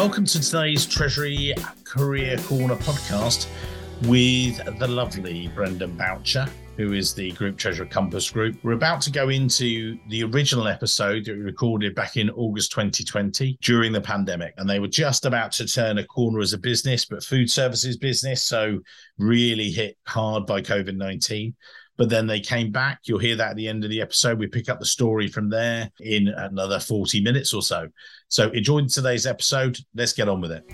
Welcome to today's Treasury Career Corner podcast with the lovely Brendan Boucher, who is the Group Treasurer Compass Group. We're about to go into the original episode that we recorded back in August 2020 during the pandemic. And they were just about to turn a corner as a business, but food services business. So really hit hard by COVID 19 but then they came back. You'll hear that at the end of the episode. We pick up the story from there in another 40 minutes or so. So enjoy today's episode. Let's get on with it.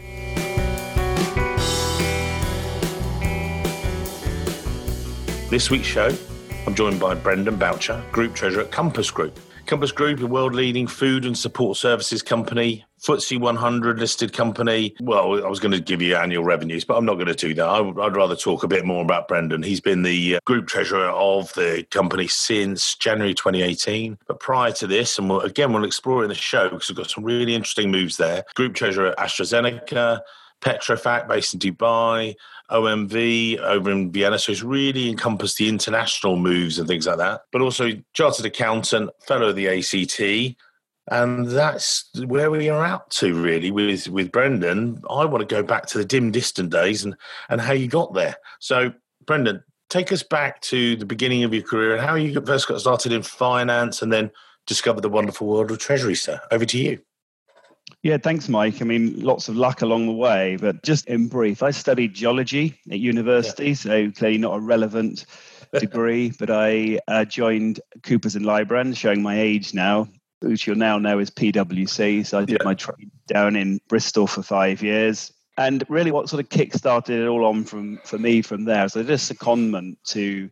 This week's show, I'm joined by Brendan Boucher, Group Treasurer at Compass Group. Compass Group, a world leading food and support services company, FTSE 100 listed company. Well, I was going to give you annual revenues, but I'm not going to do that. I would rather talk a bit more about Brendan. He's been the uh, group treasurer of the company since January 2018. But prior to this, and we'll, again, we'll explore in the show because we've got some really interesting moves there. Group treasurer at AstraZeneca, Petrofac based in Dubai, OMV over in Vienna. So it's really encompassed the international moves and things like that. But also chartered accountant, fellow of the ACT. And that's where we are out to really with, with Brendan. I want to go back to the dim distant days and, and how you got there. So Brendan, take us back to the beginning of your career and how you first got started in finance and then discovered the wonderful world of treasury, sir. Over to you. Yeah, thanks, Mike. I mean, lots of luck along the way, but just in brief, I studied geology at university, yeah. so clearly not a relevant degree, but I uh, joined Coopers and Lybrand, showing my age now, which you'll now know is PwC. So I did yeah. my training down in Bristol for five years. And really, what sort of kick-started it all on from for me from there was I did a secondment to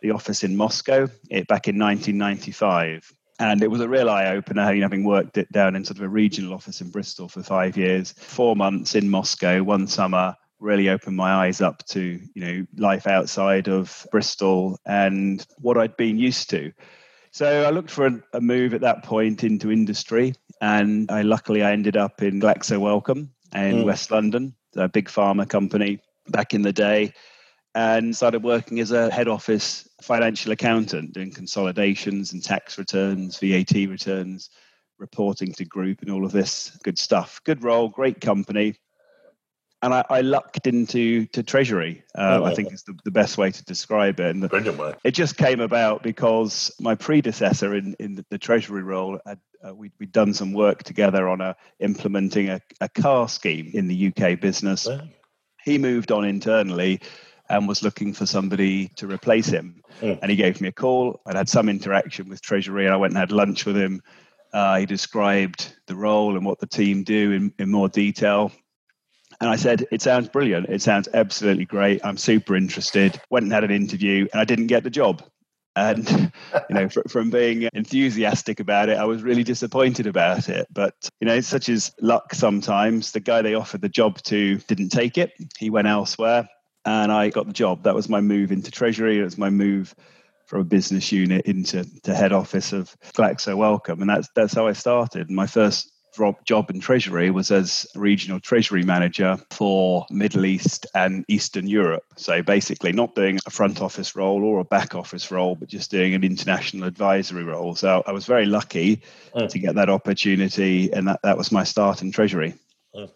the office in Moscow it, back in 1995 and it was a real eye opener, you know, having worked it down in sort of a regional office in Bristol for five years, four months in Moscow, one summer, really opened my eyes up to, you know, life outside of Bristol and what I'd been used to. So I looked for a, a move at that point into industry, and I luckily I ended up in Glaxo Wellcome in mm. West London, a big pharma company back in the day and started working as a head office financial accountant, doing consolidations and tax returns, VAT returns, reporting to group, and all of this good stuff. Good role, great company. And I, I lucked into to treasury. Uh, oh, I think is the, the, best way to describe it. And the, it just came about because my predecessor in, in the, the treasury role had uh, we'd, we'd, done some work together on a implementing a, a car scheme in the UK business. He moved on internally and was looking for somebody to replace him. Mm. And he gave me a call. I'd had some interaction with Treasury, and I went and had lunch with him. Uh, he described the role and what the team do in, in more detail. And I said, It sounds brilliant. It sounds absolutely great. I'm super interested. Went and had an interview, and I didn't get the job. And you know, fr- from being enthusiastic about it, I was really disappointed about it. But you know, such as luck sometimes. The guy they offered the job to didn't take it. He went elsewhere and I got the job. That was my move into Treasury. It was my move from a business unit into to head office of Glaxo Wellcome, and that's that's how I started. My first job in Treasury was as regional Treasury manager for Middle East and Eastern Europe. So basically, not doing a front office role or a back office role, but just doing an international advisory role. So I was very lucky mm. to get that opportunity, and that, that was my start in Treasury. Mm.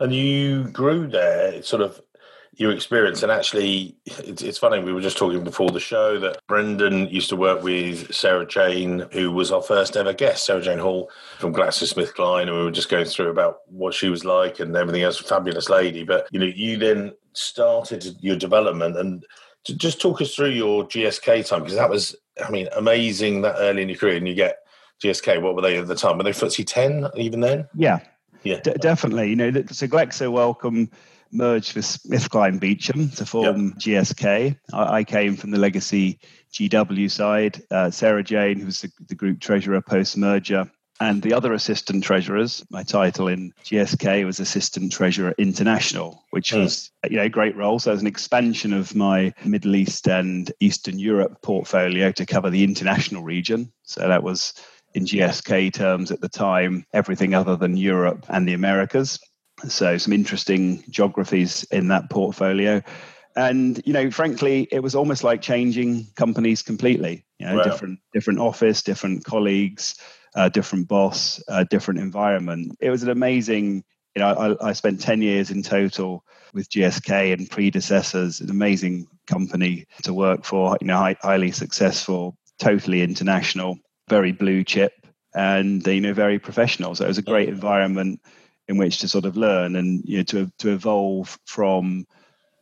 And you grew there sort of your experience. And actually, it's, it's, funny, we were just talking before the show that Brendan used to work with Sarah Jane, who was our first ever guest, Sarah Jane Hall from GlaxoSmithKline. And we were just going through about what she was like and everything else. Fabulous lady. But, you know, you then started your development and just talk us through your GSK time because that was, I mean, amazing that early in your career. And you get GSK, what were they at the time? Were they FTSE 10 even then? Yeah. Yeah, D- definitely. You know, so Glaxo Wellcome merged with SmithKline Beecham to form yep. GSK. I, I, came from the legacy GW side. Uh, Sarah Jane, who was the, the group treasurer post merger, and the other assistant treasurers. My title in GSK was assistant treasurer international, which mm. was you know a great role. So as an expansion of my Middle East and Eastern Europe portfolio to cover the international region. So that was in GSK terms at the time, everything other than Europe and the Americas. So some interesting geographies in that portfolio. And you know, frankly, it was almost like changing companies completely. You know, wow. different different office, different colleagues, uh, different boss, uh, different environment. It was an amazing you know, I, I spent 10 years in total with GSK and predecessors, an amazing company to work for, you know, high, highly successful, totally international, very blue chip, and you know, very professional. So it was a great environment in which to sort of learn and you know to to evolve from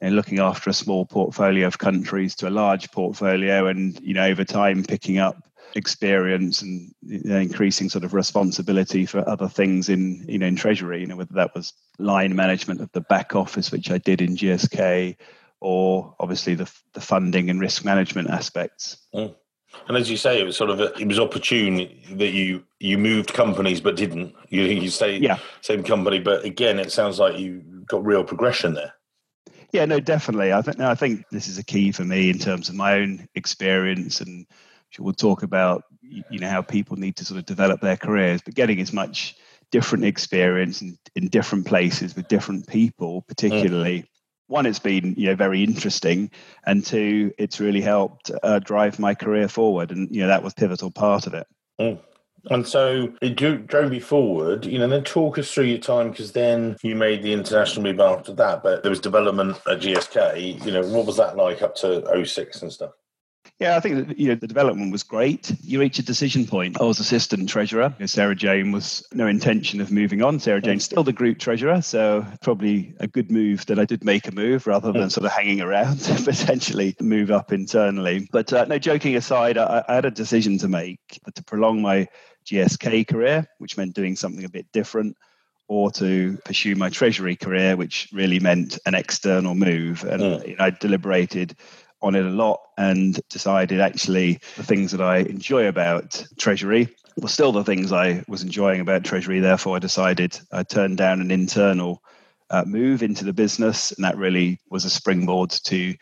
you know, looking after a small portfolio of countries to a large portfolio, and you know, over time picking up experience and you know, increasing sort of responsibility for other things in you know in treasury you know whether that was line management of the back office which I did in GSK or obviously the the funding and risk management aspects mm. And as you say it was sort of a, it was opportune that you you moved companies but didn't you think you stay yeah. same company but again it sounds like you got real progression there yeah no definitely I think I think this is a key for me in terms of my own experience and we'll talk about you know how people need to sort of develop their careers, but getting as much different experience in, in different places with different people, particularly. Mm. One, it's been you know very interesting, and two, it's really helped uh, drive my career forward, and you know that was pivotal part of it. Mm. And so it drove you forward, you know, then talk us through your time because then you made the international move after that, but there was development at GSK, you know, what was that like up to 06 and stuff? Yeah, I think that, you know the development was great. You reach a decision point. I was assistant treasurer. Sarah Jane was no intention of moving on. Sarah Jane's still the group treasurer, so probably a good move that I did make a move rather than sort of hanging around, potentially move up internally. But uh, no, joking aside, I, I had a decision to make to prolong my GSK career, which meant doing something a bit different or to pursue my treasury career, which really meant an external move. And mm. you know, I deliberated on it a lot and decided actually the things that I enjoy about Treasury were still the things I was enjoying about Treasury. Therefore, I decided I turned down an internal uh, move into the business, and that really was a springboard to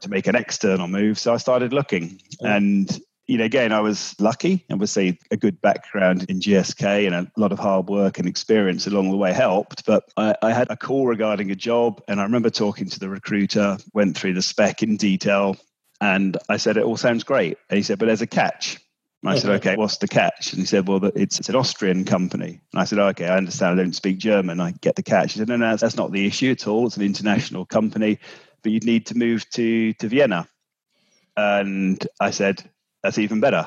to make an external move. So I started looking, and you know, again, I was lucky. Say a good background in GSK and a lot of hard work and experience along the way helped. But I, I, had a call regarding a job, and I remember talking to the recruiter, went through the spec in detail, and I said, It all sounds great. And he said, But there's a catch. And I said, uh-huh. okay, what's the catch? And he said, well, it's, it's an Austrian company. And I said, okay, I understand. I don't speak German. I get the catch. He said, no, no, that's not the issue at all. It's an international company, but you'd need to move to, to Vienna. And I said, that's even better.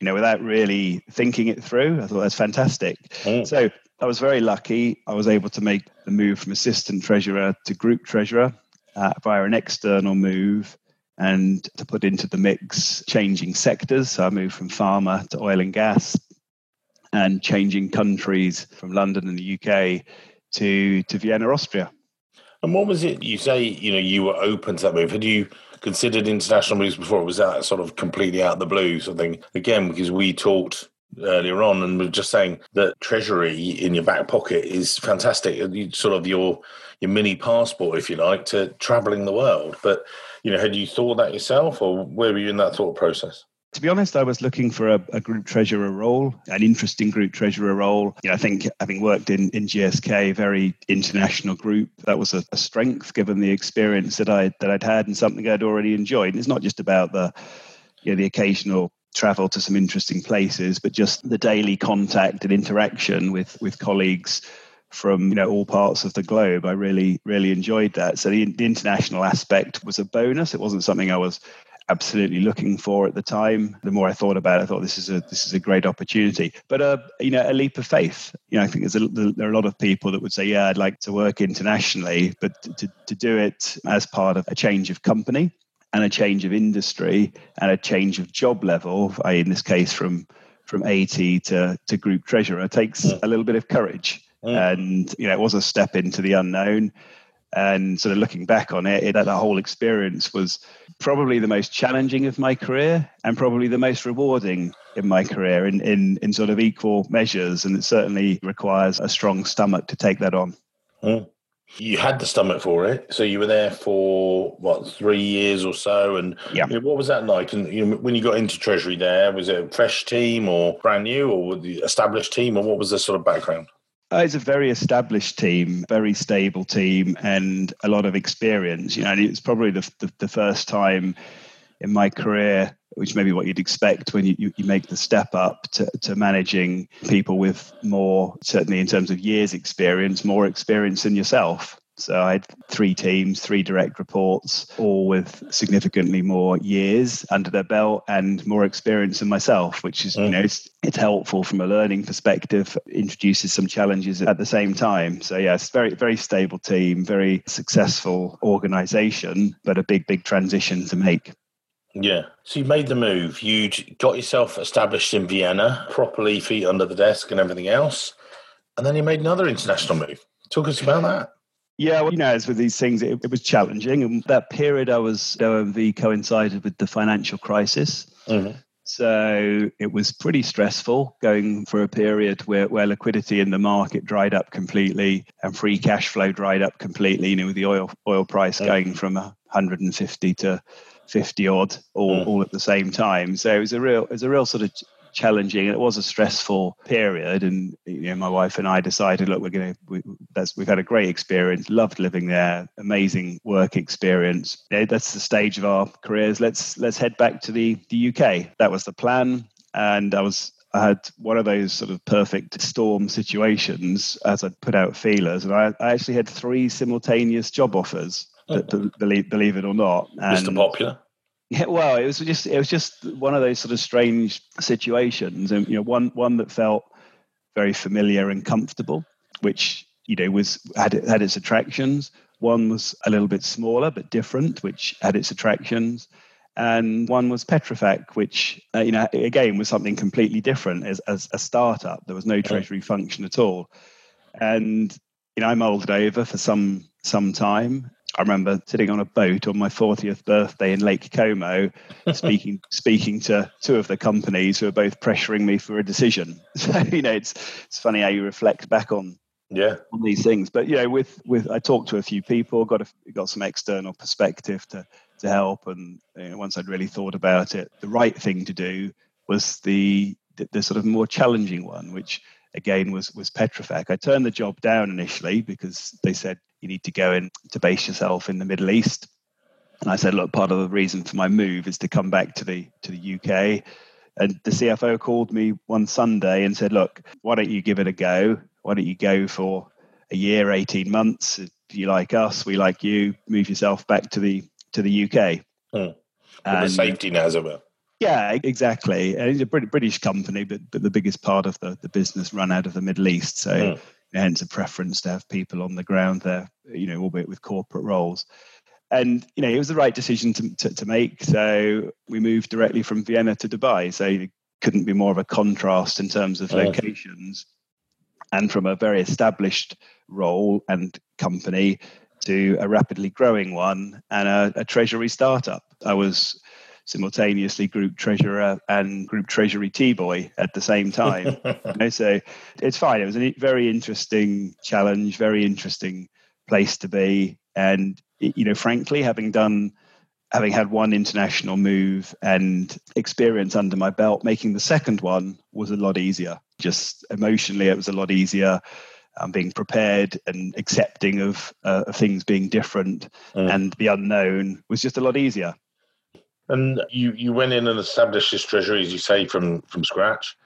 You know, without really thinking it through, I thought that's fantastic. Mm. So I was very lucky. I was able to make the move from assistant treasurer to group treasurer uh, via an external move and to put into the mix changing sectors. So I moved from pharma to oil and gas and changing countries from London and the UK to, to Vienna, Austria. And what was it you say, you know, you were open to that move? Had you considered international moves before? It was that sort of completely out of the blue something? Again, because we talked earlier on and we are just saying that treasury in your back pocket is fantastic. Sort of your your mini passport, if you like, to traveling the world. But you know, had you thought that yourself, or where were you in that thought process? To be honest, I was looking for a, a, group treasurer role, an interesting group treasurer role. You know, I think having worked in, in GSK, very international group, that was a, a, strength given the experience that I that I'd had and something I'd already enjoyed. And it's not just about the you know, the occasional travel to some interesting places, but just the daily contact and interaction with with colleagues from you know all parts of the globe. I really really enjoyed that. So the, the international aspect was a bonus. It wasn't something I was absolutely looking for at the time. The more I thought about it, I thought this is a this is a great opportunity. But uh, you know, a leap of faith. You know, I think there's a, there are a lot of people that would say, yeah, I'd like to work internationally, but to to do it as part of a change of company and a change of industry and a change of job level, I, in this case from from AT to to group treasurer, takes a little bit of courage. Mm. And you know, it was a step into the unknown. And sort of looking back on it, it, that whole experience was probably the most challenging of my career and probably the most rewarding in my career in, in, in sort of equal measures. And it certainly requires a strong stomach to take that on. Mm. You had the stomach for it, so you were there for what three years or so, and yeah. what was that like? And you know, when you got into Treasury, there was it a fresh team or brand new, or the established team, or what was the sort of background? Uh, it's a very established team, very stable team, and a lot of experience. You know, and it's probably the, the, the first time in my career, which may be what you'd expect when you, you, you, make the step up to, to managing people with more, certainly in terms of years experience, more experience than yourself. So I had three teams, three direct reports, all with significantly more years under their belt and more experience than myself, which is, mm. you know, it's, it's helpful from a learning perspective, introduces some challenges at the same time. So yeah, it's very, very stable team, very successful organization, but a big, big transition to make. Yeah. So you made the move. You'd got yourself established in Vienna, properly feet under the desk and everything else. And then you made another international move. Talk us about that. Yeah, well, you know, as with these things, it, it, was challenging. And that period I was at OMV coincided with the financial crisis. Mm-hmm. So it was pretty stressful going for a period where, where liquidity in the market dried up completely and free cash flow dried up completely, you know, with the oil oil price mm-hmm. going from 150 to 50 odd all, mm. all at the same time. So it was a real it was a real sort of challenging. It was a stressful period, and you know, my wife and I decided, look, we're going to. We, that's we've had a great experience, loved living there, amazing work experience. You know, that's the stage of our careers. Let's let's head back to the the UK. That was the plan, and I was I had one of those sort of perfect storm situations as I put out feelers, and I, I actually had three simultaneous job offers. Oh. Believe, believe it or not, and, Mr. Popular. Yeah, well, it was just it was just one of those sort of strange situations, and you know, one one that felt very familiar and comfortable, which you know was had had its attractions. One was a little bit smaller but different, which had its attractions, and one was Petrofac, which uh, you know again was something completely different as as a startup. There was no treasury function at all, and you know I mulled it over for some some time I remember sitting on a boat on my 40th birthday in Lake Como, speaking speaking to two of the companies who are both pressuring me for a decision. So you know, it's it's funny how you reflect back on yeah on these things. But you know, with with I talked to a few people, got a, got some external perspective to to help, and you know, once I'd really thought about it, the right thing to do was the the, the sort of more challenging one, which again was was Petrofac. I turned the job down initially because they said you need to go in to base yourself in the Middle East. And I said, look, part of the reason for my move is to come back to the to the UK. And the CFO called me one Sunday and said, look, why don't you give it a go? Why don't you go for a year, 18 months? If you like us, we like you, move yourself back to the to the UK. Hmm. And, the safety net, as it were. Yeah, exactly. And it's a British company, but, but the biggest part of the, the business run out of the Middle East. So hmm hence a preference to have people on the ground there, you know, albeit with corporate roles. And you know, it was the right decision to, to, to make. So we moved directly from Vienna to Dubai. So it couldn't be more of a contrast in terms of locations. And from a very established role and company to a rapidly growing one and a, a treasury startup. I was simultaneously group treasurer and group treasury tea boy at the same time. you know, so it's fine. It was a very interesting challenge, very interesting place to be. And, you know, frankly, having done, having had one international move and experience under my belt, making the second one was a lot easier. Just emotionally, it was a lot easier. Um, being prepared and accepting of, uh, of things being different mm. and the unknown was just a lot easier. And you, you went in and established this treasury, as you say, from from scratch.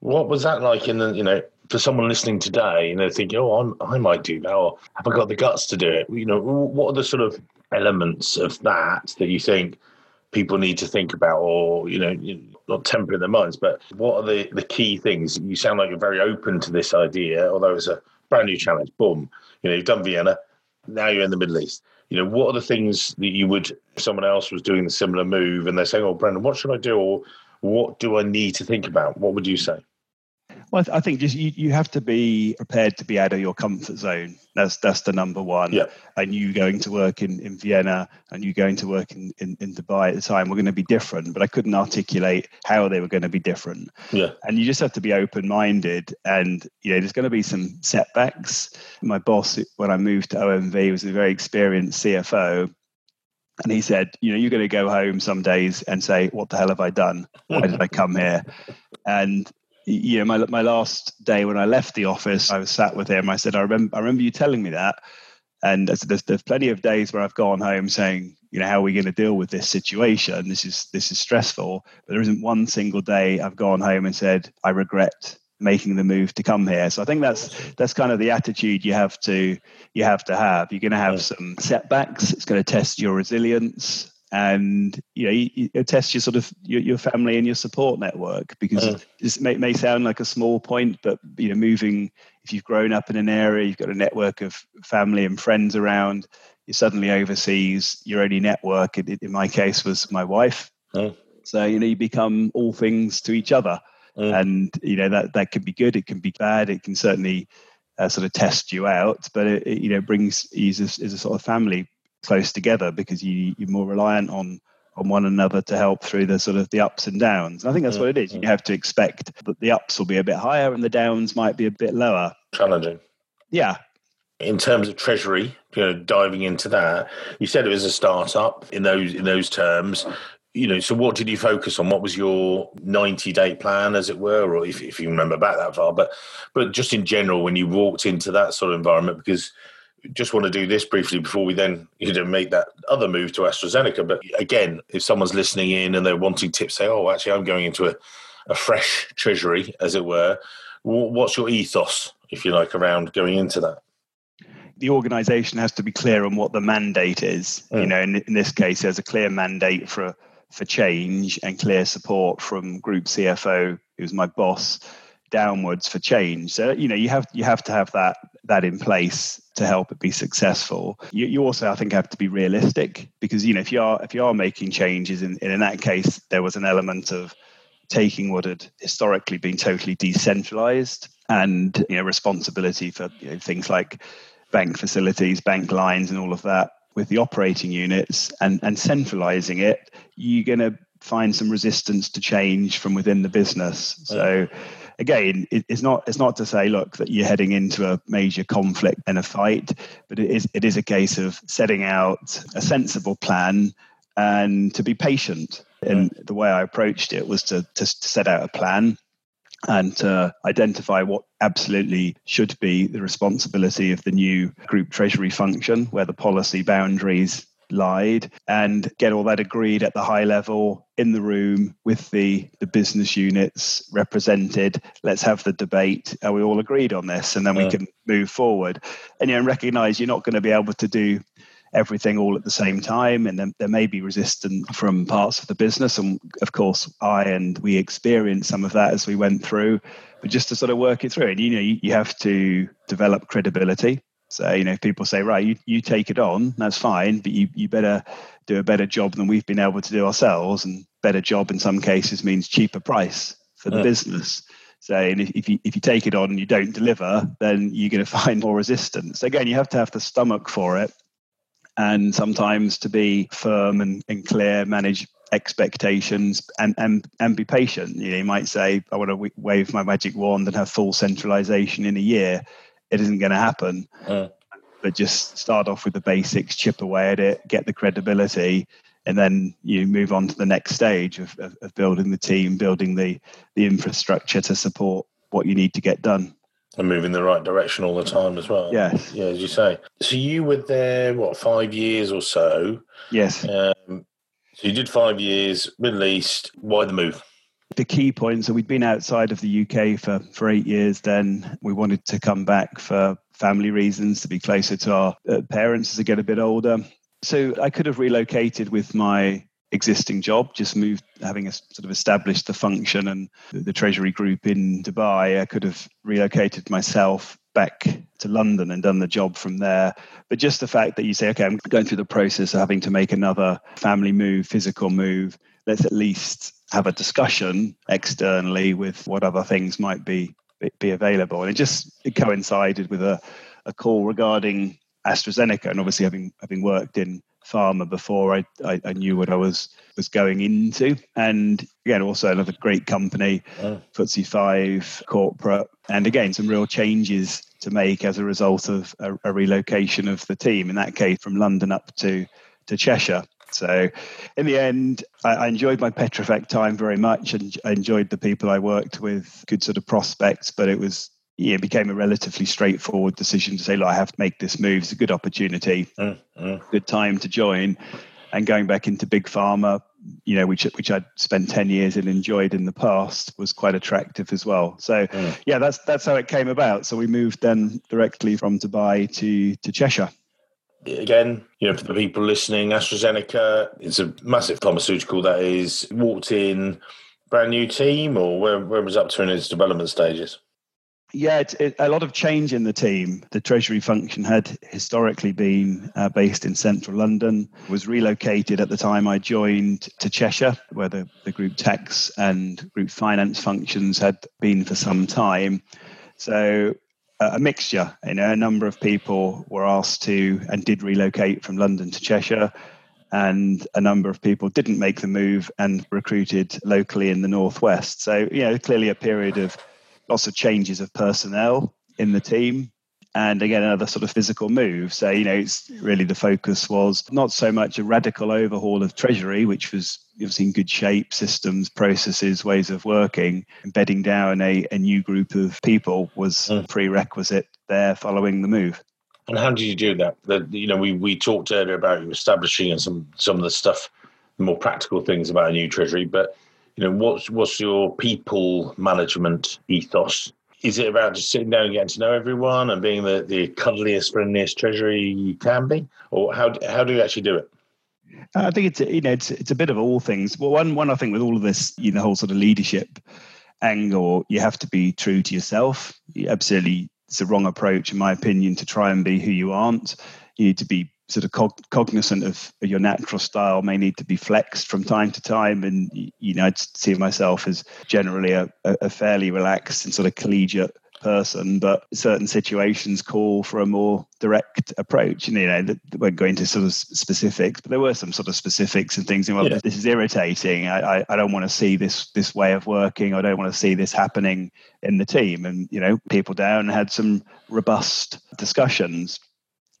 What was that like in the, you know, for someone listening today, you know, thinking, oh, I'm, I might do that, or have I got the guts to do it? You know, what are the sort of elements of that that you think people need to think about, or, you know, not temper their minds, but what are the, the key things? You sound like you're very open to this idea, although it's a brand new challenge. Boom. You know, you've done Vienna, now you're in the Middle East you know, what are the things that you would, if someone else was doing the similar move and they're saying, oh, Brendan, what should I do? Or what do I need to think about? What would you say? Well, I think just you, you have to be prepared to be out of your comfort zone. That's that's the number one. Yeah. And you going to work in, in Vienna and you going to work in, in, in Dubai at the time were going to be different, but I couldn't articulate how they were going to be different. Yeah. And you just have to be open minded and you know, there's going to be some setbacks. My boss when I moved to OMV was a very experienced CFO and he said, you know, you're going to go home some days and say, what the hell have I done? Why did I come here? And you know, my my last day when I left the office, I was sat with him. I said, I remember, I remember you telling me that, And there's, there's plenty of days where I've gone home saying, you know, how are we going to deal with this situation? This is this is stressful. But there isn't one single day I've gone home and said, I regret making the move to come here. So I think that's that's kind of the attitude you have to you have to have. You're going to have some setbacks. It's going to test your resilience and you know you, you test your sort of your, your, family and your support network because uh, this may, may sound like a small point but you know moving if you've grown up in an area you've got a network of family and friends around you're suddenly overseas your only network in, in my case was my wife. Uh, so you know you become all things to each other. Uh, and you know that that can be good it can be bad it can certainly uh, sort of test you out but it, it you know brings you as, as a sort of family close together because you, you're more reliant on on one another to help through the sort of the ups and downs. And I think that's what it is. You mm-hmm. have to expect that the ups will be a bit higher and the downs might be a bit lower. Challenging. Yeah. In terms of treasury, you know, diving into that, you said it was a startup in those in those terms. You know, so what did you focus on? What was your ninety day plan, as it were, or if, if you remember back that far? But but just in general, when you walked into that sort of environment, because just want to do this briefly before we then you know make that other move to AstraZeneca. But again, if someone's listening in and they're wanting tips, say, "Oh, actually, I'm going into a, a fresh treasury, as it were." What's your ethos, if you like, around going into that? The organisation has to be clear on what the mandate is. Mm. You know, in, in this case, there's a clear mandate for for change and clear support from Group CFO, who's my boss, downwards for change. So you know, you have you have to have that that in place to help it be successful. You, you, also, I think, have to be realistic because you know if you are if you are making changes, and in, in that case, there was an element of taking what had historically been totally decentralized and you know responsibility for you know, things like bank facilities, bank lines, and all of that with the operating units and and centralizing it, you're going to find some resistance to change from within the business. So again, it, it's not it's not to say look that you're heading into a major conflict and a fight, but it is it is a case of setting out a sensible plan and to be patient. And the way I approached it was to, to, to set out a plan and to identify what absolutely should be the responsibility of the new group treasury function, where the policy boundaries lied and get all that agreed at the high level in the room with the the business units represented. Let's have the debate. Are we all agreed on this? And then yeah. we can move forward. And you know recognize you're not going to be able to do everything all at the same time. And then there may be resistance from parts of the business. And of course i and we experienced some of that as we went through. But just to sort of work it through. And you know you, you have to develop credibility so, you know, if people say, right, you, you take it on, that's fine, but you, you better do a better job than we've been able to do ourselves. And better job in some cases means cheaper price for the yeah. business. So if you, if you take it on and you don't deliver, then you're going to find more resistance. Again, you have to have the stomach for it. And sometimes to be firm and, and clear, manage expectations and, and and be patient. You know, you might say, I want to wave my magic wand and have full centralization in a year it isn't going to happen. Uh. But just start off with the basics, chip away at it, get the credibility, and then you move on to the next stage of, of, of building the team, building the the infrastructure to support what you need to get done and move in the right direction all the time as well. Yes. Yeah, as you say. So you were there, what, five years or so? Yes. Um, so you did five years, Middle East. Why the move? The key points. So we'd been outside of the UK for, for eight years then. We wanted to come back for family reasons, to be closer to our uh, parents as they get a bit older. So I could have relocated with my existing job, just moved, having a, sort of established the function and the Treasury Group in Dubai. I could have relocated myself back to London and done the job from there. But just the fact that you say, okay, I'm going through the process of having to make another family move, physical move, let's at least have a discussion externally with what other things might be be available. And it just it coincided with a, a call regarding AstraZeneca, and obviously having having worked in pharma before, I, I, I knew what I was was going into. And again, also another great company, oh. FTSE five corporate, and again some real changes to make as a result of a, a relocation of the team. In that case, from London up to to Cheshire. So, in the end, I, I, enjoyed my Petrofac time very much, and I enjoyed the people I worked with, good sort of prospects. But it was yeah, it became a relatively straightforward decision to say, look, I have to make this move. It's a good opportunity, mm, mm. good time to join. And going back into big pharma, you know, which which I'd spent ten years and enjoyed in the past, was quite attractive as well. So, mm. yeah, that's that's how it came about. So we moved then directly from Dubai to to Cheshire. Again, you know, for the people listening, AstraZeneca, it's a massive pharmaceutical that is walked in brand new team, or where, where was up to in its development stages? Yeah, it's it, a lot of change in the team. The Treasury function had historically been uh, based in central London, was relocated at the time I joined to Cheshire, where the, the group tax and group finance functions had been for some time. So a mixture, you know, a number of people were asked to and did relocate from London to Cheshire and a number of people didn't make the move and recruited locally in the northwest. So, you know, clearly a period of lots of changes of personnel in the team and again another sort of physical move so you know it's really the focus was not so much a radical overhaul of treasury which was obviously in good shape systems processes ways of working embedding down a, a new group of people was mm. prerequisite there following the move and how did you do that the, you know we, we talked earlier about establishing and some some of the stuff the more practical things about a new treasury but you know, what's what's your people management ethos? Is it about just sitting down and getting to know everyone and being the, the cuddliest, friendliest treasury you can be, or how how do you actually do it? I think it's you know it's it's a bit of all things. Well, one one I think with all of this, you know, the whole sort of leadership angle, you have to be true to yourself. You absolutely, it's a wrong approach, in my opinion, to try and be who you aren't. You need to be sort of cog- cognizant of your natural style may need to be flexed from time to time. And you know i'd see myself as generally a, a fairly relaxed and sort of collegiate person but certain situations call for a more direct approach. And you know we won't go into sort of specifics but there were some sort of specifics and things well yeah. this is irritating. I, I, I don't want to see this this way of working. I don't want to see this happening in the team. And you know people down had some robust discussions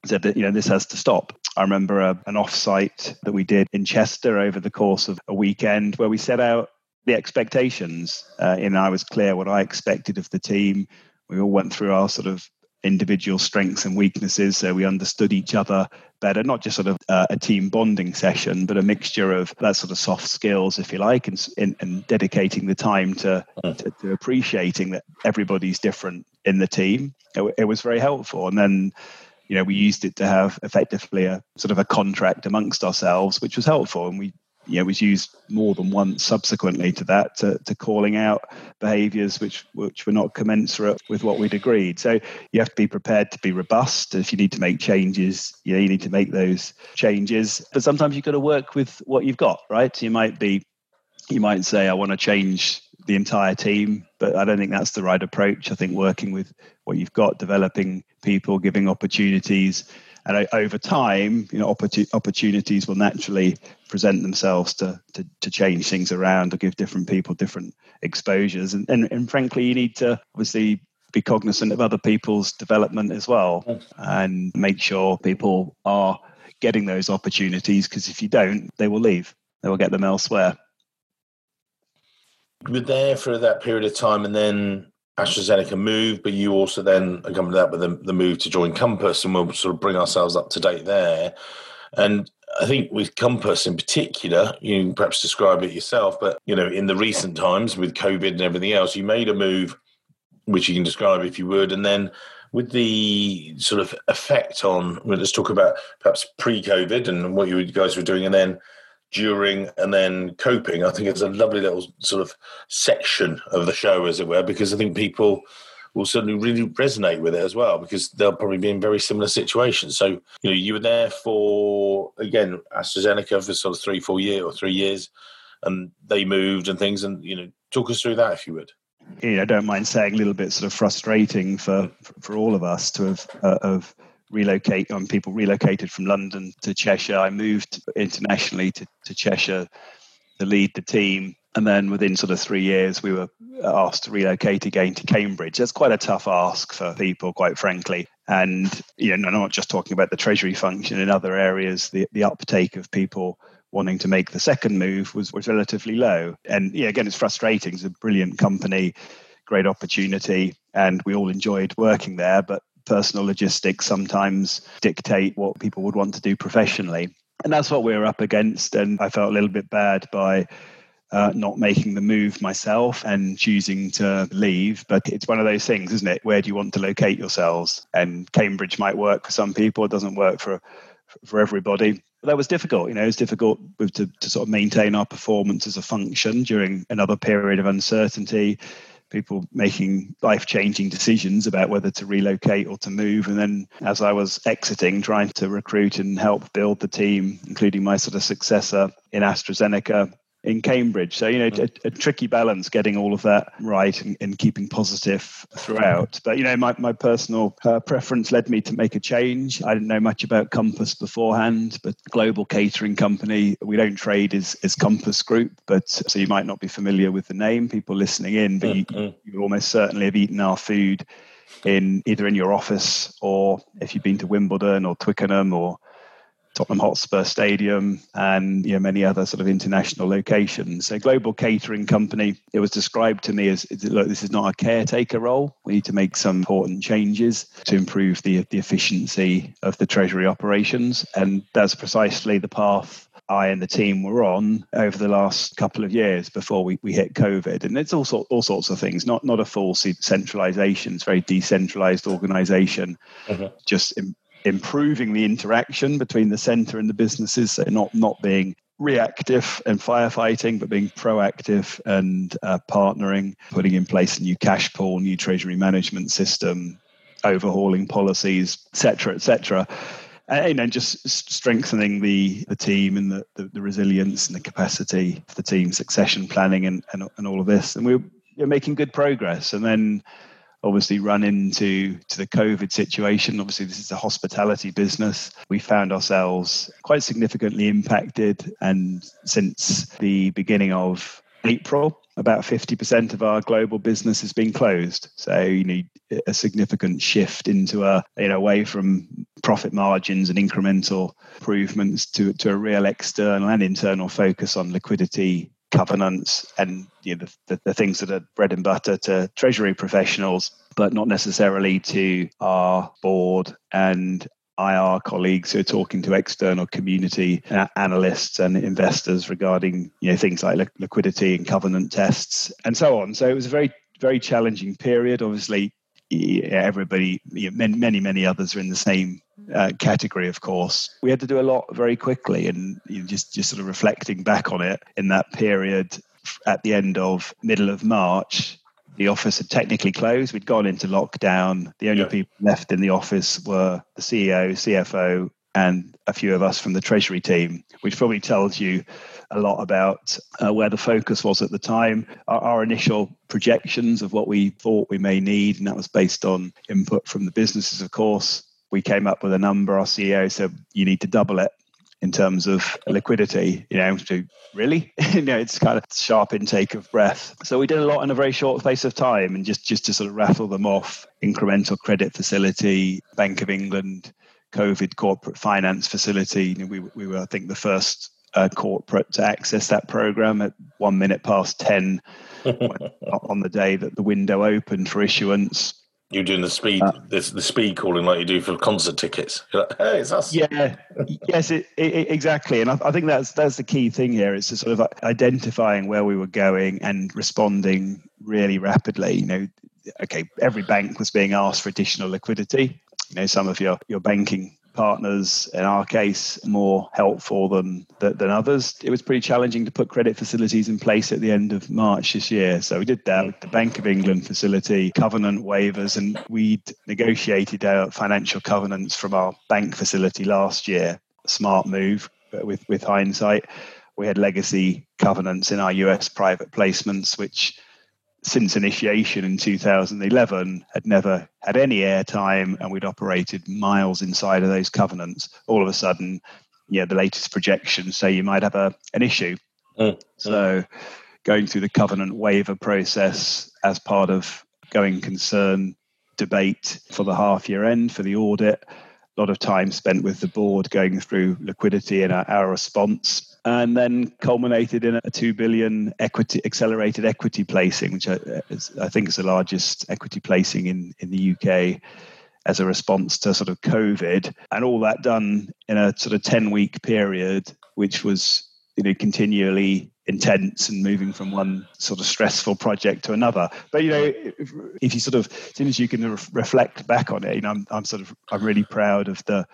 said that you know this has to stop. I remember a, an offsite that we did in Chester over the course of a weekend where we set out the expectations. Uh, and I was clear what I expected of the team. We all went through our sort of individual strengths and weaknesses, so we understood each other better. Not just sort of uh, a team bonding session, but a mixture of that sort of soft skills, if you like, and, and, and dedicating the time to, to, to appreciating that everybody's different in the team. It, it was very helpful, and then you know, we used it to have effectively a sort of a contract amongst ourselves, which was helpful. And we, you know, was used more than once subsequently to that to, to calling out behaviours which which were not commensurate with what we'd agreed. So you have to be prepared to be robust. If you need to make changes, you know, you need to make those changes. But sometimes you've got to work with what you've got, right? So you might be, you might say, I want to change the entire team, but I don't think that's the right approach. I think working with what you've got, developing people, giving opportunities, and over time, you know, opportunities will naturally present themselves to, to, to change things around or give different people different exposures. And, and, and frankly, you need to obviously be cognizant of other people's development as well and make sure people are getting those opportunities because if you don't, they will leave. They will get them elsewhere. Were there for that period of time and then AstraZeneca moved, but you also then accompanied that with the, the move to join Compass, and we'll sort of bring ourselves up to date there. And I think with Compass in particular, you can perhaps describe it yourself, but you know, in the recent times with COVID and everything else, you made a move which you can describe if you would, and then with the sort of effect on, well, let's talk about perhaps pre-COVID and what you guys were doing, and then during and then coping i think it's a lovely little sort of section of the show as it were because i think people will certainly really resonate with it as well because they'll probably be in very similar situations. So you know you were there for again astrazeneca for sort of three four years or three years and they moved and things and you know talk us through that if you would. Yeah, I don't mind saying a little bit sort of frustrating for for all of us to have uh, have relocate um, people relocated from London to Cheshire. I moved internationally to, to Cheshire to lead the team. And then within sort of three years, we were asked to relocate again to Cambridge. That's quite a tough ask for people, quite frankly. And you know, I'm not just talking about the treasury function in other areas. The the uptake of people wanting to make the second move was was relatively low. And yeah, again, it's frustrating. It's a brilliant company great opportunity, and we all enjoyed working there. But personal logistics sometimes dictate what people would want to do professionally. And that's what we were up against. And I felt a little bit bad by uh, not making the move myself and choosing to leave. But it's one of those things, isn't it? Where do you want to locate yourselves? And Cambridge might work for some people, it doesn't work for for everybody. But that was difficult. You know, it was difficult to, to sort of maintain our performance as a function during another period of uncertainty people making life changing decisions about whether to relocate or to move. And then as I was exiting, trying to recruit and help build the team, including my sort of successor in AstraZeneca, in Cambridge. So, you know, a, a, tricky balance getting all of that right and, and, keeping positive throughout. But, you know, my, my personal uh, preference led me to make a change. I didn't know much about Compass beforehand, but global catering company, we don't trade as, as Compass Group, but so you might not be familiar with the name, people listening in, but mm-hmm. you, you almost certainly have eaten our food in either in your office or if you've been to Wimbledon or Twickenham or Tottenham Hotspur Stadium, and you know, many other sort of international locations. So, global catering company. It was described to me as, look, this is not a caretaker role. We need to make some important changes to improve the the efficiency of the treasury operations, and that's precisely the path I and the team were on over the last couple of years before we, we hit COVID. And it's all, sort, all sorts of things, not, not a full centralization, it's very decentralized organization, uh-huh. just improving the interaction between the center and the businesses. So not not being reactive and firefighting, but being proactive and uh, partnering, putting in place a new cash pool, new treasury management system, overhauling policies, etc., etc. And, and just strengthening the, the team and the, the, the, resilience and the capacity of the team, succession planning, and, and, and all of this. And we we're making good progress. And then obviously run into to the COVID situation. Obviously, this is a hospitality business. We found ourselves quite significantly impacted, and since the beginning of April, about 50% of our global business has been closed. So you need a significant shift into a you know away from profit margins and incremental improvements to, to a real external and internal focus on liquidity covenants and you know, the, the, the, things that are bread and butter to treasury professionals, but not necessarily to our board and IR colleagues who are talking to external community analysts and investors regarding you know things like liquidity and covenant tests and so on. So it was a very very challenging period. Obviously, everybody, you know, many, many, many others are in the same uh, category, of course. We had to do a lot very quickly, and you know, just just sort of reflecting back on it in that period at the end of middle of March. The office had technically closed. We'd gone into lockdown. The only yeah. people left in the office were the CEO, CFO, and a few of us from the Treasury team, which probably tells you a lot about uh, where the focus was at the time, our, our, initial projections of what we thought we may need, and that was based on input from the businesses, of course. We came up with a number. Our CEO said, You need to double it in terms of liquidity. You know, so really, you know, it's kind of sharp intake of breath. So we did a lot in a very short space of time, and just just to sort of rattle them off: incremental credit facility, Bank of England, COVID corporate finance facility. You know, we we were, I think, the first uh, corporate to access that program at one minute past 10 on the day that the window opened for issuance. You're doing the speed, uh, the, the speed calling like you do for concert tickets. Like, hey, it's us. Yeah, yes, it, it, exactly. And I, I, think that's that's the key thing here. It's sort of identifying where we were going and responding really rapidly. You know, okay, every bank was being asked for additional liquidity. You know, some of your your banking partners, in our case, more helpful than, than others. It was pretty challenging to put credit facilities in place at the end of March this year. So we did that with the Bank of England facility, covenant waivers, and we'd negotiated our financial covenants from our bank facility last year. Smart move with, with hindsight. We had legacy covenants in our US private placements, which since initiation in 2011 had never had any airtime and we'd operated miles inside of those covenants all of a sudden yeah the latest projections say you might have a an issue mm. so going through the covenant waiver process as part of going concern debate for the half year end for the audit lot of time spent with the board going through liquidity and our, our response and then culminated in a 2 billion equity accelerated equity placing which uh, I, I, think is the largest equity placing in, in the UK as a response to sort of covid and all that done in a sort of 10 week period which was you know continually intense and moving from one sort of stressful project to another. But you know, if, if you sort of as soon as you can re- reflect back on it, you know, I'm, I'm sort of I'm really proud of the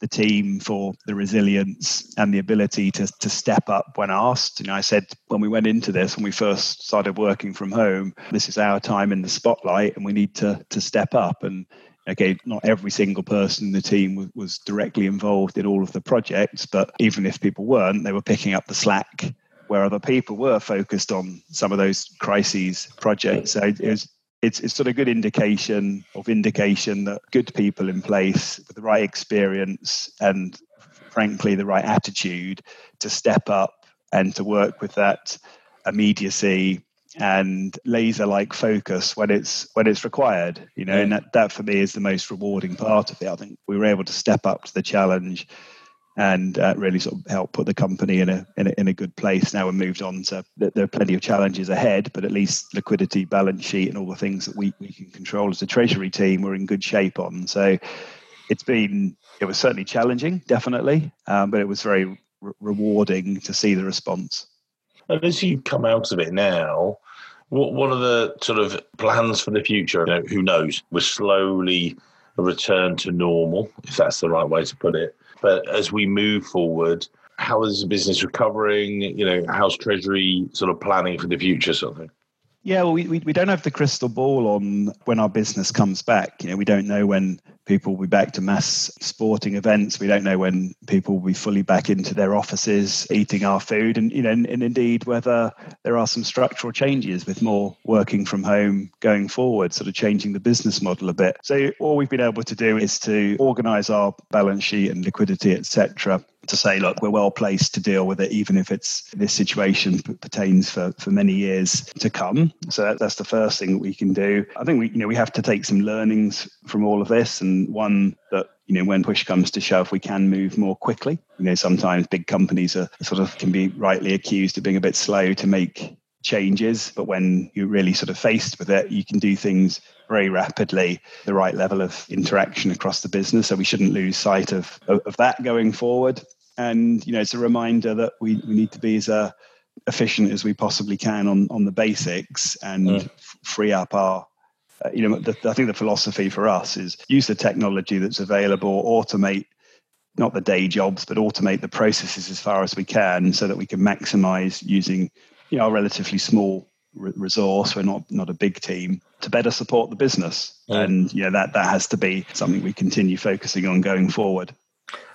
the team for the resilience and the ability to to step up when asked. You know, I said when we went into this, when we first started working from home, this is our time in the spotlight, and we need to to step up. And okay, not every single person in the team was, was directly involved in all of the projects, but even if people weren't, they were picking up the slack where other people were focused on some of those crises projects. So it was, it's, it's sort of a good indication of indication that good people in place with the right experience and frankly the right attitude to step up and to work with that immediacy and laser like focus when it's when it's required you know and that, that for me is the most rewarding part of it i think we were able to step up to the challenge and uh, really sort of help put the company in a, in a in a good place. Now we're moved on to there are plenty of challenges ahead, but at least liquidity, balance sheet, and all the things that we we can control as a treasury team, we're in good shape on. So it's been it was certainly challenging, definitely, um, but it was very re- rewarding to see the response. And as you come out of it now, what what are the sort of plans for the future? Who knows? We're slowly a return to normal, if that's the right way to put it. But as we move forward, how is the business recovering? You know, how's Treasury sort of planning for the future, sort of thing? Yeah, well, we, we, don't have the crystal ball on when our business comes back. You know, we don't know when people will be back to mass sporting events. We don't know when people will be fully back into their offices eating our food, and you know, and, and indeed whether there are some structural changes with more working from home going forward, sort of changing the business model a bit. So all we've been able to do is to organise our balance sheet and liquidity, etc., to say, look, we're well placed to deal with it, even if it's this situation pertains for, for many years to come. So that, that's the first thing that we can do. I think we, you know, we have to take some learnings from all of this, and one that you know when push comes to shove, we can move more quickly. You know, sometimes big companies are sort of can be rightly accused of being a bit slow to make changes but when you're really sort of faced with it you can do things very rapidly the right level of interaction across the business so we shouldn't lose sight of of that going forward and you know it's a reminder that we, we need to be as uh, efficient as we possibly can on on the basics and mm. f- free up our uh, you know the, i think the philosophy for us is use the technology that's available automate not the day jobs but automate the processes as far as we can so that we can maximize using you know, a relatively small resource. We're not not a big team to better support the business, yeah. and you know that that has to be something we continue focusing on going forward.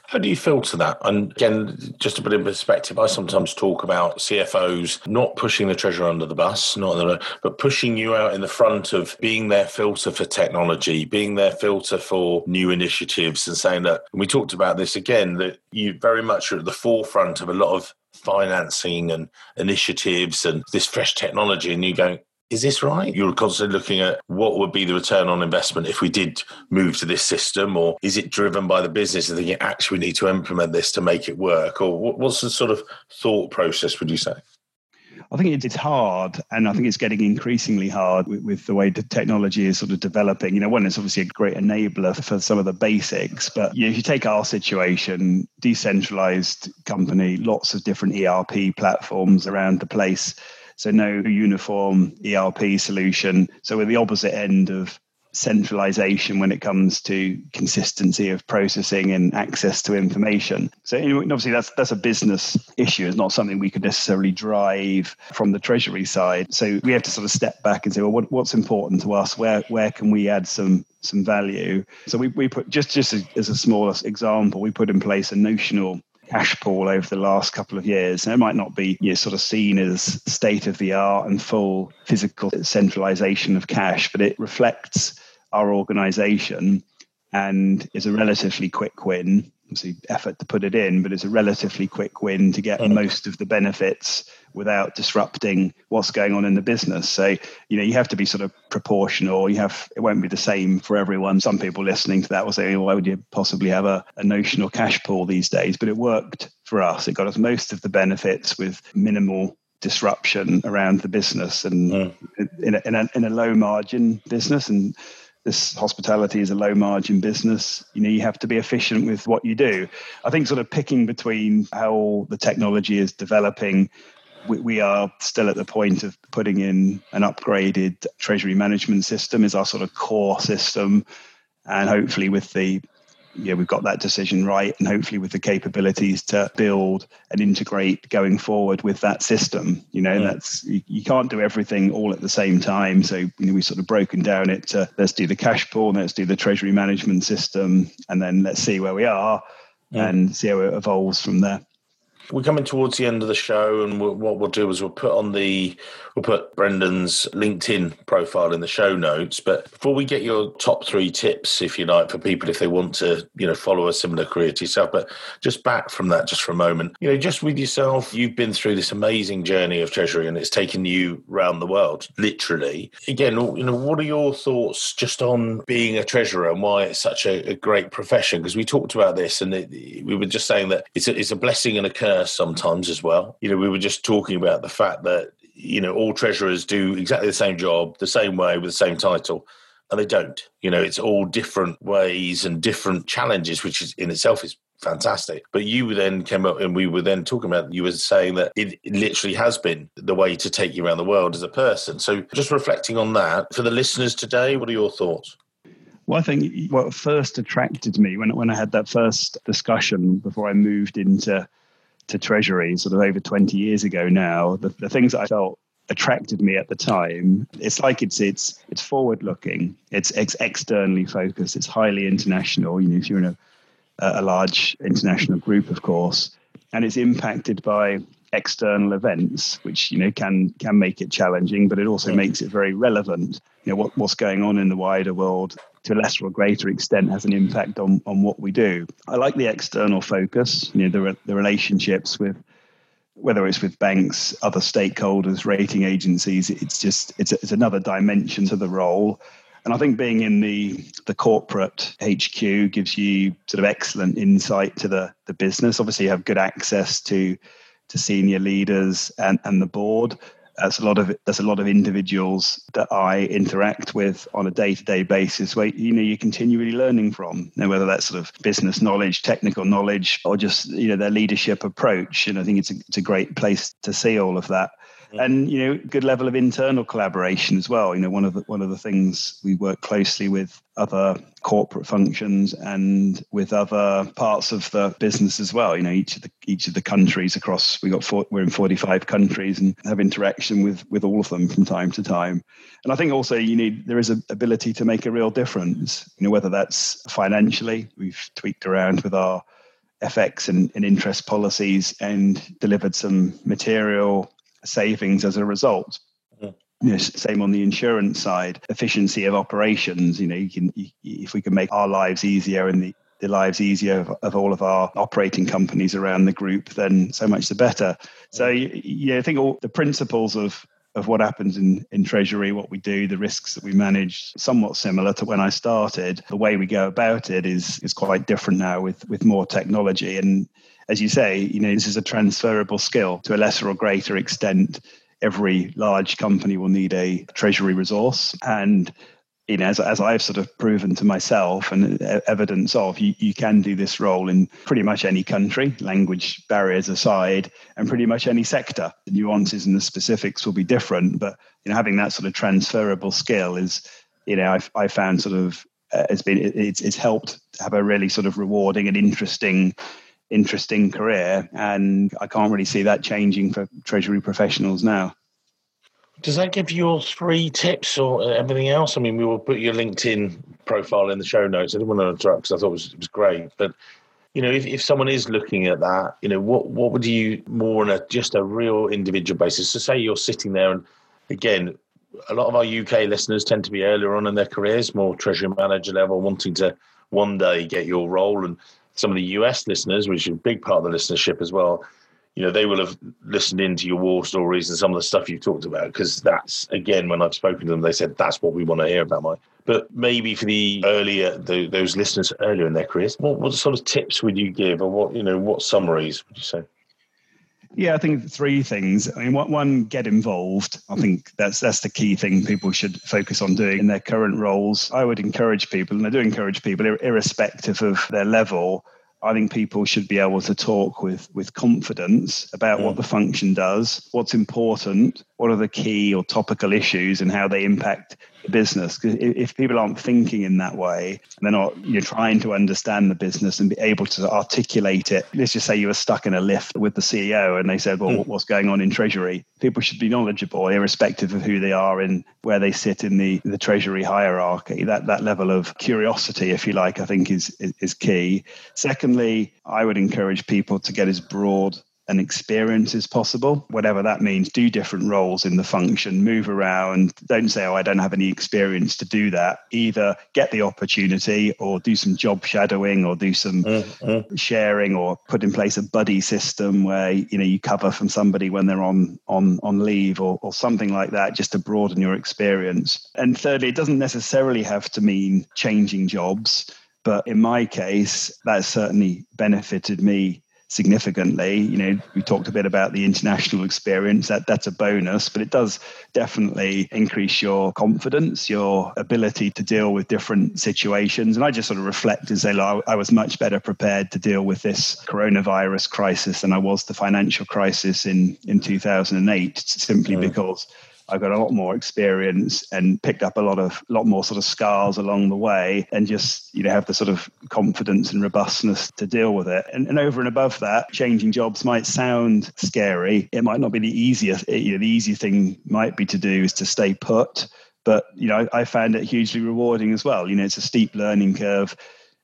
How do you filter that? And again, just to put in perspective, I sometimes talk about CFOs not pushing the treasurer under the bus, not the, but pushing you out in the front of being their filter for technology, being their filter for new initiatives, and saying that. And we talked about this again that you very much are at the forefront of a lot of financing and initiatives and this fresh technology, and you go, is this right? You're constantly looking at what would be the return on investment if we did move to this system, or is it driven by the business and thinking actually we need to implement this to make it work? Or what's the sort of thought process, would you say? I think it's hard, and I think it's getting increasingly hard with, with, the way the technology is sort of developing. You know, one, it's obviously a great enabler for some of the basics, but you know, if you take our situation, decentralized company, lots of different ERP platforms around the place. So no uniform ERP solution. So we're the opposite end of centralization when it comes to consistency of processing and access to information. So obviously that's that's a business issue. It's not something we could necessarily drive from the treasury side. So we have to sort of step back and say, well, what, what's important to us? Where where can we add some some value? So we, we put just just as a small example, we put in place a notional cash pool over the last couple of years. And it might not be you know, sort of seen as state of the art and full physical centralization of cash, but it reflects our organization and is a relatively quick win obviously effort to put it in, but it's a relatively quick win to get most of the benefits without disrupting what's going on in the business. So, you know, you have to be sort of proportional. You have it won't be the same for everyone. Some people listening to that will say, why would you possibly have a, a notional cash pool these days? But it worked for us. It got us most of the benefits with minimal disruption around the business and in, a, in, a, in a low margin business and this hospitality is a low margin business. You know, you have to be efficient with what you do. I think sort of picking between how the technology is developing, we, we are still at the point of putting in an upgraded treasury management system is our sort of core system. And hopefully with the yeah, we've got that decision right, and hopefully with the capabilities to build and integrate going forward with that system. You know, mm. that's you, you, can't do everything all at the same time. So you know, we sort of broken down it to let's do the cash pool, let's do the treasury management system, and then let's see where we are mm. and see how it evolves from there. We're coming towards the end of the show, and we'll, what we'll do is we'll put on the we'll put Brendan's LinkedIn profile in the show notes. But before we get your top three tips, if you like, for people if they want to, you know, follow a similar career to yourself, but just back from that, just for a moment, you know, just with yourself, you've been through this amazing journey of treasury, and it's taken you around the world, literally. Again, you know, what are your thoughts just on being a treasurer and why it's such a, a great profession? Because we talked about this, and it, we were just saying that it's a, it's a blessing and a curse sometimes as well. You know, we were just talking about the fact that, you know, all treasurers do exactly the same job, the same way, with the same title. And they don't. You know, it's all different ways and different challenges, which is in itself is fantastic. But you then came up and we were then talking about, you were saying that it, literally has been the way to take you around the world as a person. So just reflecting on that, for the listeners today, what are your thoughts? Well, I think what first attracted me when, when I had that first discussion before I moved into to Treasury sort of over 20 years ago now, the, the things that I felt attracted me at the time it's like it's it's it's forward looking. It's, it's externally focused. It's highly international you know if you're in a a large international group of course. And it's impacted by external events which you know can can make it challenging but it also makes it very relevant. You know what, what's going on in the wider world to a lesser or greater extent has an impact on, on what we do. I like the external focus, you know, the, the relationships with whether it's with banks, other stakeholders, rating agencies, it's just it's, it's another dimension to the role. And I think being in the the corporate HQ gives you sort of excellent insight to the the business. Obviously, you have good access to to senior leaders and, and the board, there's a lot of there's a lot of individuals that I interact with on a day-to-day basis where you know you're continually learning from, know, whether that's sort of business knowledge, technical knowledge, or just you know their leadership approach. And I think it's a, it's a great place to see all of that Mm. and you know good level of internal collaboration as well. You know one of the one of the things we work closely with other corporate functions and with other parts of the business as well. You know each of the each of the countries across we got four, we're in 45 countries and have interaction with with all of them from time to time. And i think also you need there is an ability to make a real difference you know whether that's financially we've tweaked around with our FX and, and interest policies and delivered some material savings as a result. You know, same on the insurance side, efficiency of operations. You know, you can you, if we can make our lives easier and the the lives easier of, of, all of our operating companies around the group, then so much the better. So yeah, I think all the principles of of what happens in, in treasury, what we do, the risks that we manage, somewhat similar to when I started. The way we go about it is is quite different now with with more technology. And as you say, you know, this is a transferable skill to a lesser or greater extent. Every large company will need a treasury resource. And you know, as, as I've sort of proven to myself and evidence of, you, you can do this role in pretty much any country, language barriers aside, and pretty much any sector. The nuances and the specifics will be different, but you know, having that sort of transferable skill is, you know, I've I found sort of uh, it's been it's it's helped have a really sort of rewarding and interesting interesting career, and I can't really see that changing for treasury professionals now. Does that give you all three tips or uh, everything else? I mean, we will put your LinkedIn profile in the show notes. I didn't want to interrupt because I thought it was, it was great, but you know, if, if someone is looking at that, you know, what what would you more on a just a real individual basis? So say you're sitting there, and again, a lot of our UK listeners tend to be earlier on in their careers, more treasury manager level, wanting to one day get your role and some of the US listeners, which is a big part of the listenership as well, you know, they will have listened into your war stories and some of the stuff you've talked about because that's again when I've spoken to them, they said that's what we want to hear about, Mike. But maybe for the earlier the, those listeners earlier in their careers, what, what sort of tips would you give, or what you know, what summaries would you say? Yeah, I think three things. I mean, one, get involved. I think that's that's the key thing people should focus on doing in their current roles. I would encourage people, and I do encourage people, irrespective of their level, I think people should be able to talk with with confidence about what mm. the function does, what's important, what are the key or topical issues, and how they impact the business. Because if people aren't thinking in that way, they're not you're trying to understand the business and be able to articulate it. Let's just say you were stuck in a lift with the CEO, and they said, "Well, mm. what's going on in Treasury?" People should be knowledgeable, irrespective of who they are and where they sit in the the Treasury hierarchy. That that level of curiosity, if you like, I think is is, is key. Secondly, I would encourage people to get as broad an experience as possible, whatever that means. Do different roles in the function, move around. Don't say, oh, I don't have any experience to do that. Either get the opportunity or do some job shadowing or do some mm-hmm. sharing or put in place a buddy system where you know you cover from somebody when they're on on on leave or, or something like that, just to broaden your experience. And thirdly, it doesn't necessarily have to mean changing jobs. But in my case, that certainly benefited me significantly. You know, we talked a bit about the international experience. That that's a bonus, but it does definitely increase your confidence, your ability to deal with different situations. And I just sort of reflect and say, like, I was much better prepared to deal with this coronavirus crisis than I was the financial crisis in in 2008, simply mm. because I got a lot more experience and picked up a lot of lot more sort of scars along the way and just you know have the sort of confidence and robustness to deal with it. And, and over and above that, changing jobs might sound scary. It might not be the easiest. You know, the easy thing might be to do is to stay put. But you know, I, I found it hugely rewarding as well. You know, it's a steep learning curve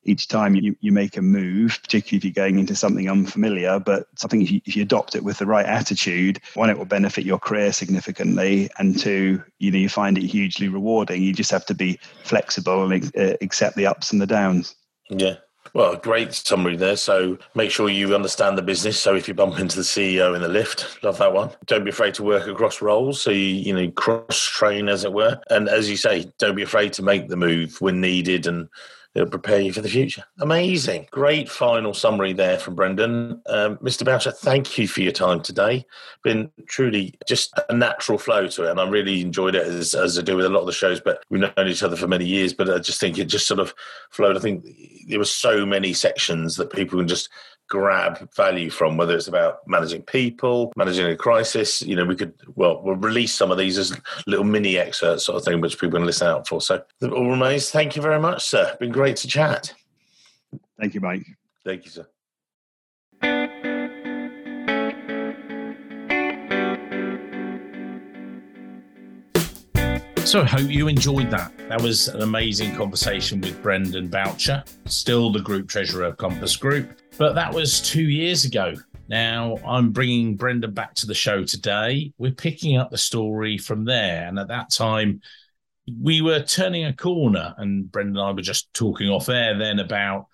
each time you, you make a move, particularly if you're going into something unfamiliar. But I think if you, if you adopt it with the right attitude, one, it will benefit your career significantly, and two, you know, you find it hugely rewarding. You just have to be flexible and uh, accept the ups and the downs. Yeah. Well, great summary there. So make sure you understand the business. So if you bump into the CEO in the lift, love that one. Don't be afraid to work across roles. So you, you know, cross train as it were. And as you say, don't be afraid to make the move when needed and It'll prepare you for the future. Amazing. Great final summary there from Brendan. Um, Mr. Boucher, thank you for your time today. Been truly just a natural flow to it. And I really enjoyed it as, as I do with a lot of the shows, but we've known each other for many years. But I just think it just sort of flowed. I think there were so many sections that people can just grab value from, whether it's about managing people, managing a crisis. You know, we could, well, we'll release some of these as little mini excerpts sort of thing, which people can listen out for. So, all remains, thank you very much, sir. Been great to chat. Thank you, Mike. Thank you, sir. So I hope you enjoyed that. That was an amazing conversation with Brendan Boucher, still the group treasurer of Compass Group. But that was two years ago. Now I'm bringing Brendan back to the show today. We're picking up the story from there. And at that time, we were turning a corner, and Brendan and I were just talking off air then about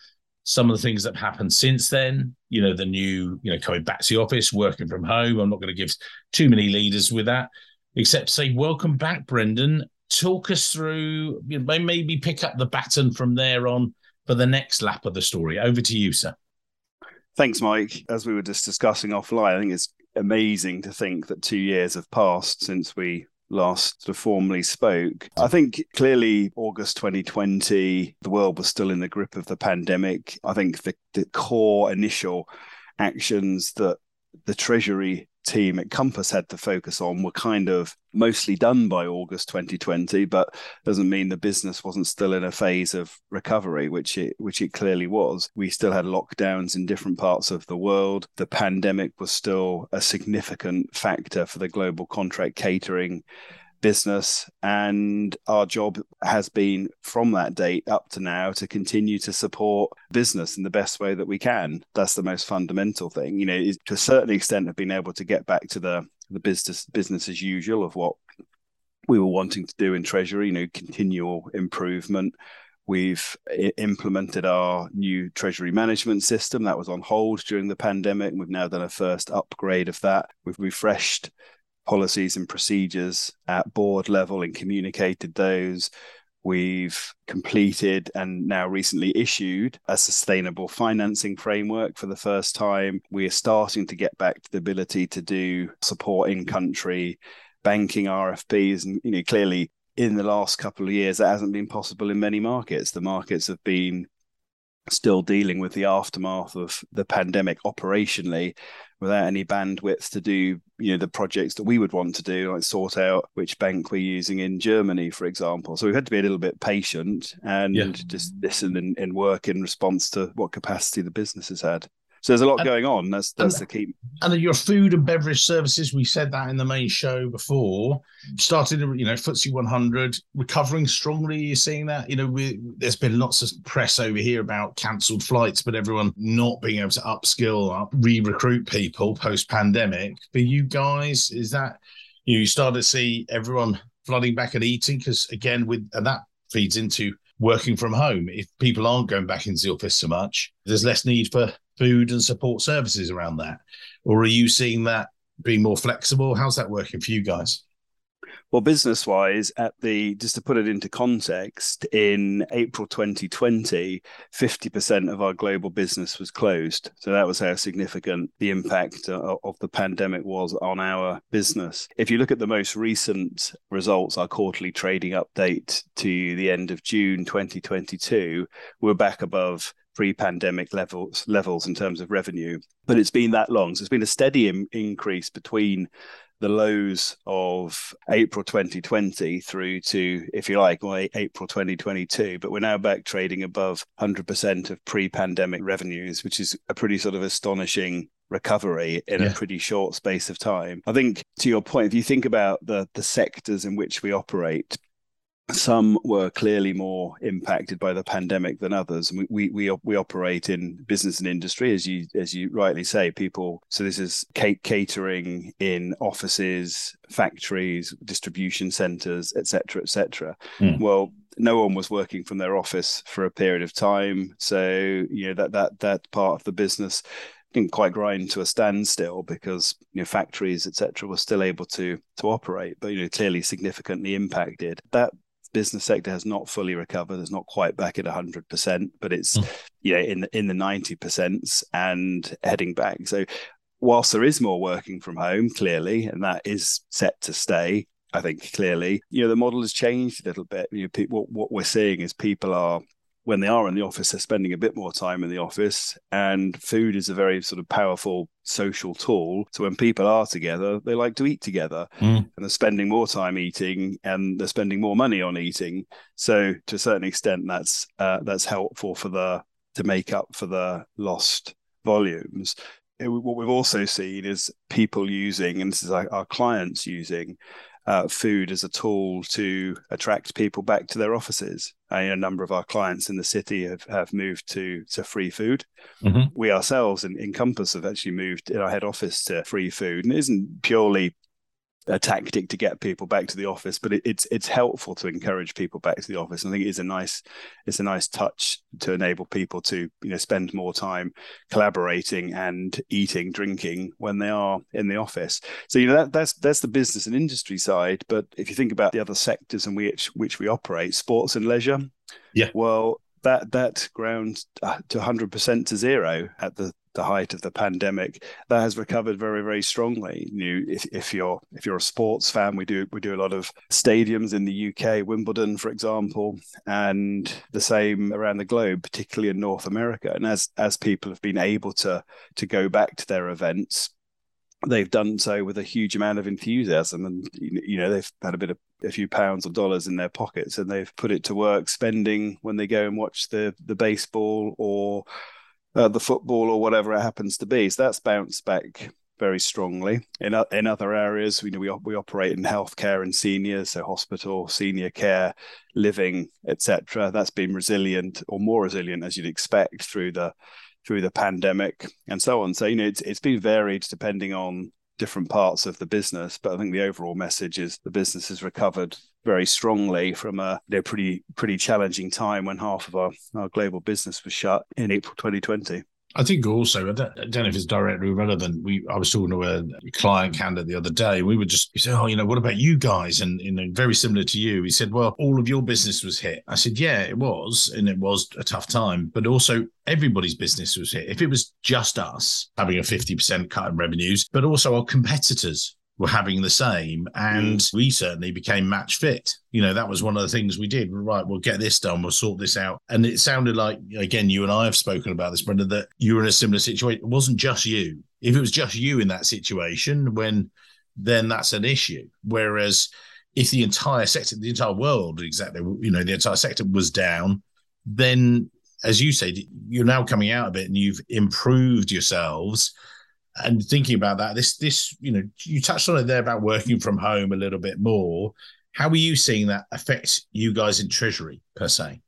some of the things that have happened since then. You know, the new, you know, coming back to the office, working from home. I'm not going to give too many leaders with that, except say, welcome back, Brendan. Talk us through, you know, maybe pick up the baton from there on for the next lap of the story. Over to you, sir. Thanks, Mike. As we were just discussing offline, I think it's amazing to think that two years have passed since we last sort of formally spoke. I think clearly August 2020, the world was still in the grip of the pandemic. I think the, the core initial actions that the Treasury team at Compass had to focus on were kind of mostly done by August 2020, but doesn't mean the business wasn't still in a phase of recovery, which it which it clearly was. We still had lockdowns in different parts of the world. The pandemic was still a significant factor for the global contract catering business. And our job has been from that date up to now to continue to support business in the best way that we can. That's the most fundamental thing. You know, to a certain extent, have been able to get back to the the business business as usual of what we were wanting to do in treasury. You know, continual improvement We've implemented our new treasury management system that was on hold during the pandemic. We've now done a first upgrade of that. We've refreshed policies and procedures at board level and communicated those. We've completed and now recently issued a sustainable financing framework for the first time. We are starting to get back to the ability to do support in country banking RFPs. And you know, clearly in the last couple of years, that hasn't been possible in many markets. The markets have been still dealing with the aftermath of the pandemic operationally without any bandwidth to do you know the projects that we would want to do like sort out which bank we're using in germany for example so we've had to be a little bit patient and yeah. just listen and, and work in response to what capacity the business has had so there's a lot and, going on. That's that's and, the key. And your food and beverage services, we said that in the main show before, started, you know, FTSE 100 recovering strongly. You're seeing that, you know, we, there's been lots of press over here about cancelled flights, but everyone not being able to upskill, up, re-recruit people post pandemic. For you guys, is that you start to see everyone flooding back and eating? Because again, with and that feeds into working from home. If people aren't going back into the office so much, there's less need for food and support services around that? Or are you seeing that being more flexible? How's that working for you guys? Well, business wise, at the just to put it into context, in April 2020, 50% of our global business was closed. So that was how significant the impact uh, of the pandemic was on our business. If you look at the most recent results, our quarterly trading update to the end of June 2022, we're back above pre-pandemic levels levels in terms of revenue. But it's been that long, so it's been a steady increase between the lows of April 2020 through to, if you like, well, April 2022. But we're now back trading above 100% of pre-pandemic revenues, which is a pretty sort of astonishing recovery in yeah. a pretty short space of time. I think to your point, if you think about the the sectors in which we operate, some were clearly more impacted by the pandemic than others. We, we we we operate in business and industry, as you as you rightly say. People, so this is catering in offices, factories, distribution centres, etc., etc. Mm. Well, no one was working from their office for a period of time, so you know that that that part of the business didn't quite grind to a standstill because you know factories etc were still able to to operate but you know clearly significantly impacted that business sector has not fully recovered. It's not quite back at 100%, but it's mm. you know in the, in the 90% and heading back. So whilst there is more working from home, clearly, and that is set to stay, I think clearly, you know, the model has changed a little bit. You know, what, what we're seeing is people are when they are in the office, they're spending a bit more time in the office. And food is a very sort of powerful social tool. So when people are together, they like to eat together mm. and they're spending more time eating and they're spending more money on eating. So to a certain extent, that's uh, that's helpful for the to make up for the lost volumes. It, what we've also seen is people using, and this is our, our clients using, uh, food as a tool to attract people back to their offices. Uh, a number of our clients in the city have, have moved to to free food. Mm-hmm. We ourselves in, in Compass have actually moved in our head office to free food, and it isn't purely a tactic to get people back to the office, but it, it's it's helpful to encourage people back to the office. And I think it is a nice it's a nice touch to enable people to you know spend more time collaborating and eating, drinking when they are in the office. So you know that that's that's the business and industry side. But if you think about the other sectors in which which we operate, sports and leisure, yeah, well that that ground uh, to 100% to zero at the the height of the pandemic, that has recovered very, very strongly. You, if, if you're if you're a sports fan, we do we do a lot of stadiums in the UK, Wimbledon, for example, and the same around the globe, particularly in North America. And as as people have been able to to go back to their events, they've done so with a huge amount of enthusiasm and you know they've had a bit of a few pounds or dollars in their pockets and they've put it to work spending when they go and watch the the baseball or uh, the football or whatever it happens to be. So that's bounced back very strongly. In in other areas, we know we we operate in healthcare and seniors, so hospital, senior care, living, etc. That's been resilient or more resilient as you'd expect through the through the pandemic and so on. So you know it's it's been varied depending on different parts of the business, but I think the overall message is the business has recovered very strongly from a you know, pretty pretty challenging time when half of our, our global business was shut in April 2020. I think also, I don't, I don't, know if it's directly relevant. We, I was talking to a client candidate the other day. We were just, he said, "Oh, you know, what about you guys?" And you know, very similar to you, he said, "Well, all of your business was hit." I said, "Yeah, it was, and it was a tough time, but also everybody's business was hit. If it was just us having a fifty percent cut in revenues, but also our competitors were having the same. And mm. we certainly became match fit. You know, that was one of the things we did. Right, we'll get this done, we'll sort this out. And it sounded like, again, you and I have spoken about this, Brendan, that you were in a similar situation. It wasn't just you. If it was just you in that situation, when then that's an issue. Whereas if the entire sector, the entire world, exactly, you know, the entire sector was down, then as you said, you're now coming out of it and you've improved yourselves and thinking about that, this this you know you touched on it there about working from home a little bit more. How are you seeing that affect you guys in treasury per se?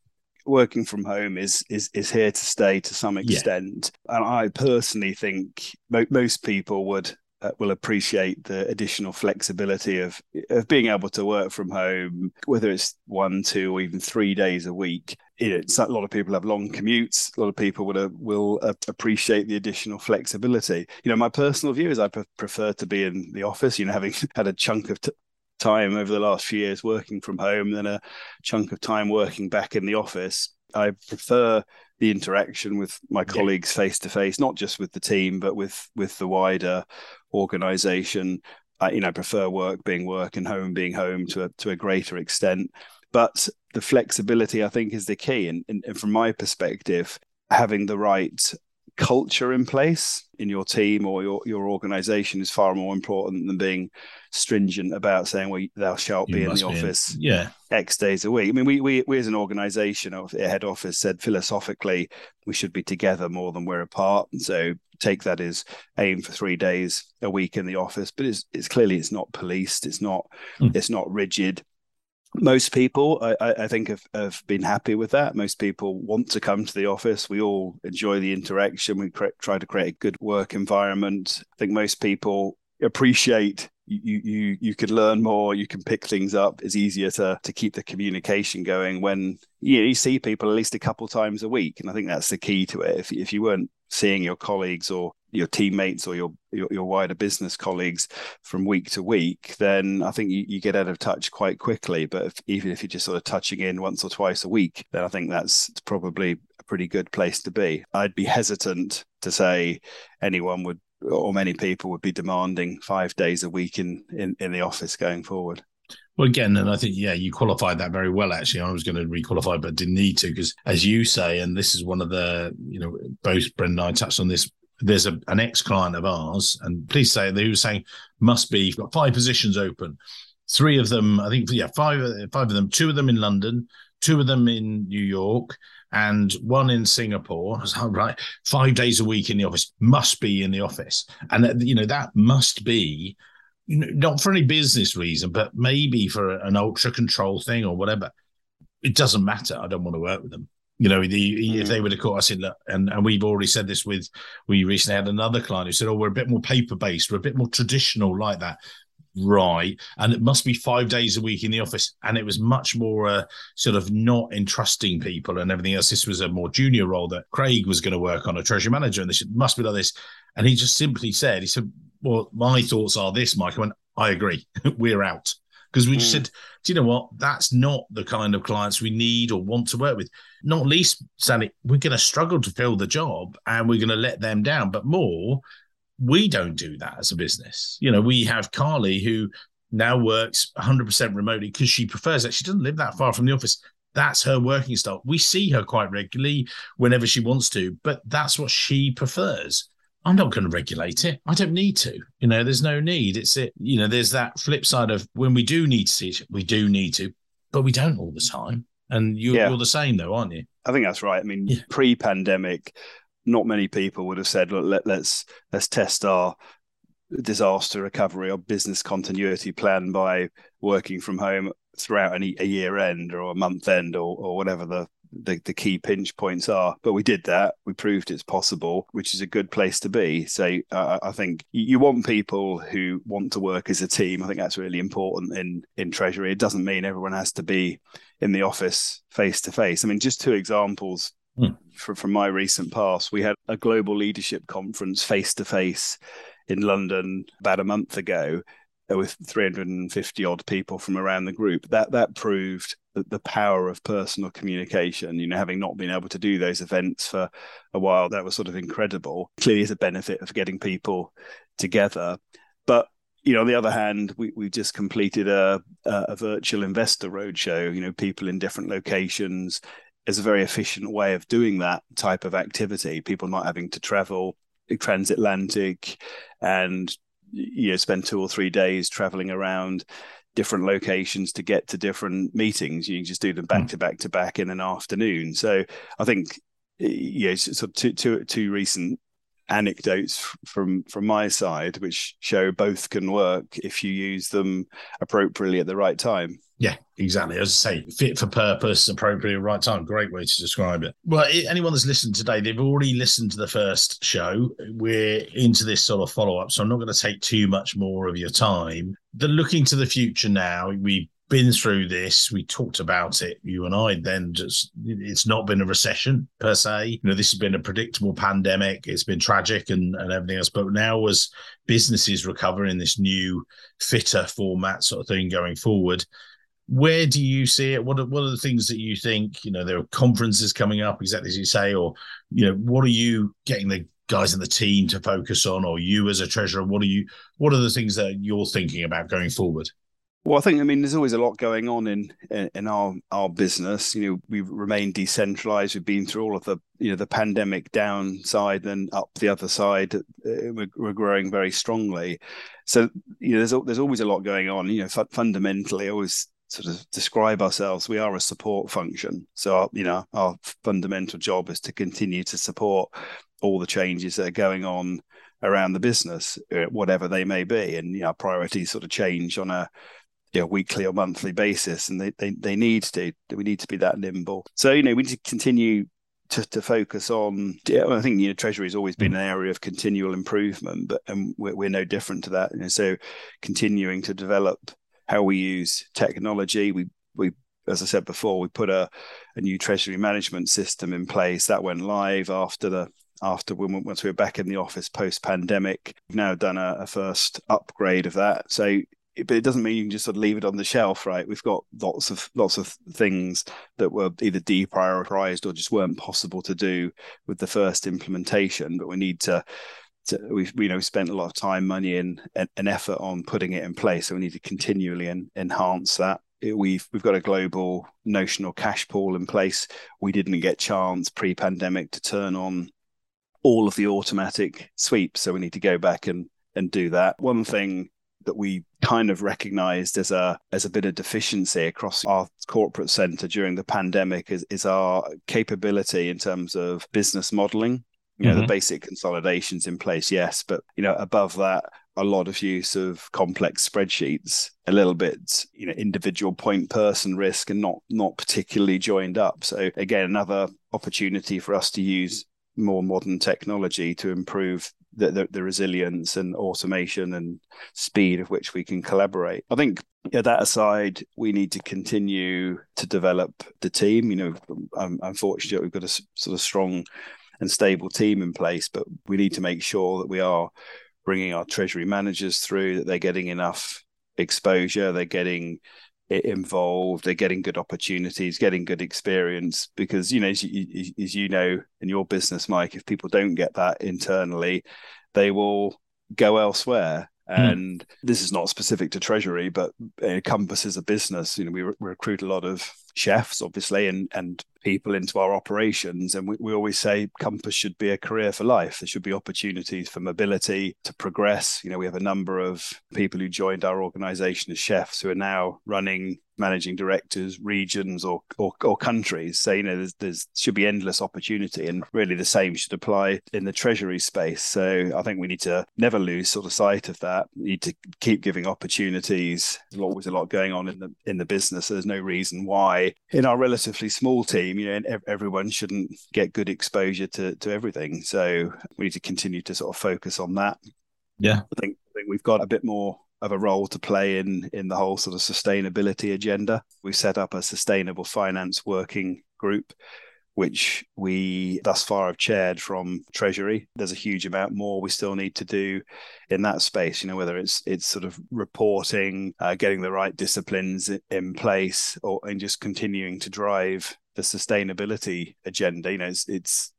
Working from home is is is here to stay to some extent, yeah. and I personally think mo- most people would uh, will appreciate the additional flexibility of of being able to work from home, whether it's one, two, or even three days a week. Know, a lot of people have long commutes. A lot of people would uh, will uh, appreciate the additional flexibility. You know, my personal view is I pre- prefer to be in the office. You know, having had a chunk of t- time over the last few years working from home than a chunk of time working back in the office. I prefer the interaction with my colleagues face to face, not just with the team, but with with the wider organization. I, you know, prefer work being work and home being home to a, to a greater extent. But the flexibility, I think, is the key. And, and, and from my perspective, having the right culture in place in your team or your, your organization is far more important than being stringent about saying, well, thou shalt you be in the office in. yeah. X days a week. I mean, we, we, we as an organization, our head office said philosophically, we should be together more than we're apart. So take that as aim for three days a week in the office, but it's, it's clearly it's not policed. It's not, mm. it's not rigid most people I, I, think have, have been happy with that. Most people want to come to the office. We all enjoy the interaction. We cre- try to create a good work environment. I think most people appreciate you you you could learn more you can pick things up. It's easier to to keep the communication going when you, know, you see people at least a couple times a week and i think that's the key to it. If, if you weren't seeing your colleagues or your teammates or your, your, your wider business colleagues from week to week, then I think you, you get out of touch quite quickly. But if, even if you're just sort of touching in once or twice a week, then I think that's probably a pretty good place to be. I'd be hesitant to say anyone would or many people would be demanding five days a week in, in, in the office going forward. Well, again, and I think, yeah, you qualified that very well, actually. I was going to requalify, but didn't need to because, as you say, and this is one of the, you know, both Brendan and I touched on this there's a, an ex-client of ours, and please say they were saying must be you've got five positions open. Three of them, I think, yeah, five five of them. Two of them in London, two of them in New York, and one in Singapore. Right, five days a week in the office must be in the office, and you know that must be. You know, not for any business reason, but maybe for an ultra control thing or whatever. It doesn't matter. I don't want to work with them. You know, the, mm. if they would have caught us in that, and, and we've already said this with, we recently had another client who said, oh, we're a bit more paper based, we're a bit more traditional like that. Right. And it must be five days a week in the office. And it was much more uh, sort of not entrusting people and everything else. This was a more junior role that Craig was going to work on, a treasury manager. And this must be like this. And he just simply said, he said, well, my thoughts are this, Mike. I went, I agree. We're out because we just mm. said, do you know what? That's not the kind of clients we need or want to work with. Not least, Sally, we're going to struggle to fill the job and we're going to let them down. But more, we don't do that as a business. You know, we have Carly who now works 100% remotely because she prefers it. She doesn't live that far from the office. That's her working style. We see her quite regularly whenever she wants to, but that's what she prefers. I'm not going to regulate it. I don't need to. You know, there's no need. It's it. You know, there's that flip side of when we do need to see it, we do need to, but we don't all the time. And you're, yeah. you're the same, though, aren't you? I think that's right. I mean, yeah. pre-pandemic, not many people would have said, "Look, let, let's let's test our disaster recovery or business continuity plan by working from home throughout any, a year end or a month end or, or whatever the the, the key pinch points are. But we did that. We proved it's possible, which is a good place to be. So uh, I think you want people who want to work as a team. I think that's really important in in treasury. It doesn't mean everyone has to be in the office face to face. I mean, just two examples hmm. from, from my recent past. We had a global leadership conference face to face in London about a month ago with 350 odd people from around the group. That that proved the, power of personal communication. You know, having not been able to do those events for a while, that was sort of incredible. Clearly, is a benefit of getting people together. But you know, on the other hand, we we just completed a a virtual investor roadshow. You know, people in different locations is a very efficient way of doing that type of activity. People not having to travel transatlantic and you know spend two or three days traveling around different locations to get to different meetings. You can just do them back hmm. to back to back in an afternoon. So I think yeah, sort of two, two, two recent anecdotes from from my side which show both can work if you use them appropriately at the right time yeah exactly as i say fit for purpose appropriate right time great way to describe it well anyone that's listened today they've already listened to the first show we're into this sort of follow-up so i'm not going to take too much more of your time the looking to the future now we've been through this. We talked about it, you and I. Then just it's not been a recession per se. You know, this has been a predictable pandemic. It's been tragic and, and everything else. But now, as businesses recover in this new, fitter format sort of thing going forward, where do you see it? What are, what are the things that you think? You know, there are conferences coming up, exactly as you say, or you know, what are you getting the guys in the team to focus on, or you as a treasurer? What are you? What are the things that you're thinking about going forward? Well, I think I mean there's always a lot going on in in our our business. You know, we've remained decentralized. We've been through all of the you know the pandemic downside and up the other side. Uh, we're, we're growing very strongly. So you know, there's there's always a lot going on. You know, fu- fundamentally, always sort of describe ourselves. We are a support function. So our, you know, our fundamental job is to continue to support all the changes that are going on around the business, uh, whatever they may be, and you know, priorities sort of change on a you know, weekly or monthly basis, and they, they they need to. We need to be that nimble. So you know, we need to continue to, to focus on. I think you know, Treasury has always been an area of continual improvement, but and we're, we're no different to that. You know, so continuing to develop how we use technology. We we as I said before, we put a, a new treasury management system in place that went live after the after when once we were back in the office post pandemic. We've now done a, a, first upgrade of that. So but it doesn't mean you can just sort of leave it on the shelf, right? We've got lots of lots of things that were either deprioritized or just weren't possible to do with the first implementation, but we need to. To we've you know spent a lot of time, money, and an effort on putting it in place. So we need to continually en- enhance that we've we've got a global notional cash pool in place. We didn't get chance pre-pandemic to turn on all of the automatic sweeps, so we need to go back and and do that. One thing that we kind of recognized as a as a bit of deficiency across our corporate center during the pandemic is, is our capability in terms of business modeling you know mm-hmm. the basic consolidations in place yes but you know above that a lot of use of complex spreadsheets a little bit you know individual point person risk and not not particularly joined up so again another opportunity for us to use more modern technology to improve the, the, the, resilience and automation and speed of which we can collaborate. I think yeah, that aside, we need to continue to develop the team. You know, I'm, I'm fortunate we've got a sort of strong and stable team in place, but we need to make sure that we are bringing our treasury managers through, that they're getting enough exposure, they're getting involved they're getting good opportunities getting good experience because you know as you, as you know in your business mike if people don't get that internally they will go elsewhere Hmm. And this is not specific to Treasury, but Compass is a business. You know, we, re- recruit a lot of chefs, obviously, and and people into our operations. And we, we always say Compass should be a career for life. There should be opportunities for mobility to progress. You know, we have a number of people who joined our organization as chefs who are now running managing directors, regions, or or, or countries. So you know, there's, there's should be endless opportunity, and really the same should apply in the treasury space. So I think we need to never lose sort of sight of that. We need to keep giving opportunities. There's always a lot going on in the in the business. So there's no reason why in our relatively small team, you know, everyone shouldn't get good exposure to to everything. So we need to continue to sort of focus on that. Yeah, I think I think we've got a bit more of a role to play in in the whole sort of sustainability agenda. We set up a sustainable finance working group which we thus far have chaired from Treasury. There's a huge amount more we still need to do in that space. You know, whether it's it's sort of reporting, uh, getting the right disciplines in place, or and just continuing to drive the sustainability agenda. You know, it's, it's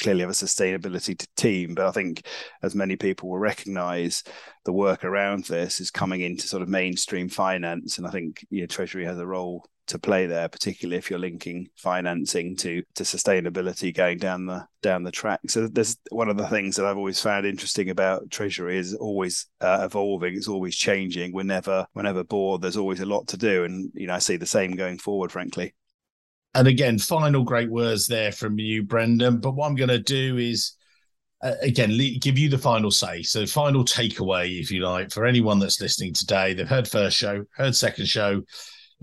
clearly have a sustainability team, but I think as many people will recognise, the work around this is coming into sort of mainstream finance, and I think you know, Treasury has a role to play there, particularly if you're linking financing to to sustainability going down the down the track. So there's one of the things that I've always found interesting about Treasury is always uh, evolving. It's always changing. We're never we're never bored. There's always a lot to do, and you know I see the same going forward. Frankly. And again, final great words there from you, Brendan. But what I'm going to do is. Uh, again, give you the final say. So, final takeaway, if you like, for anyone that's listening today. They've heard first show, heard second show,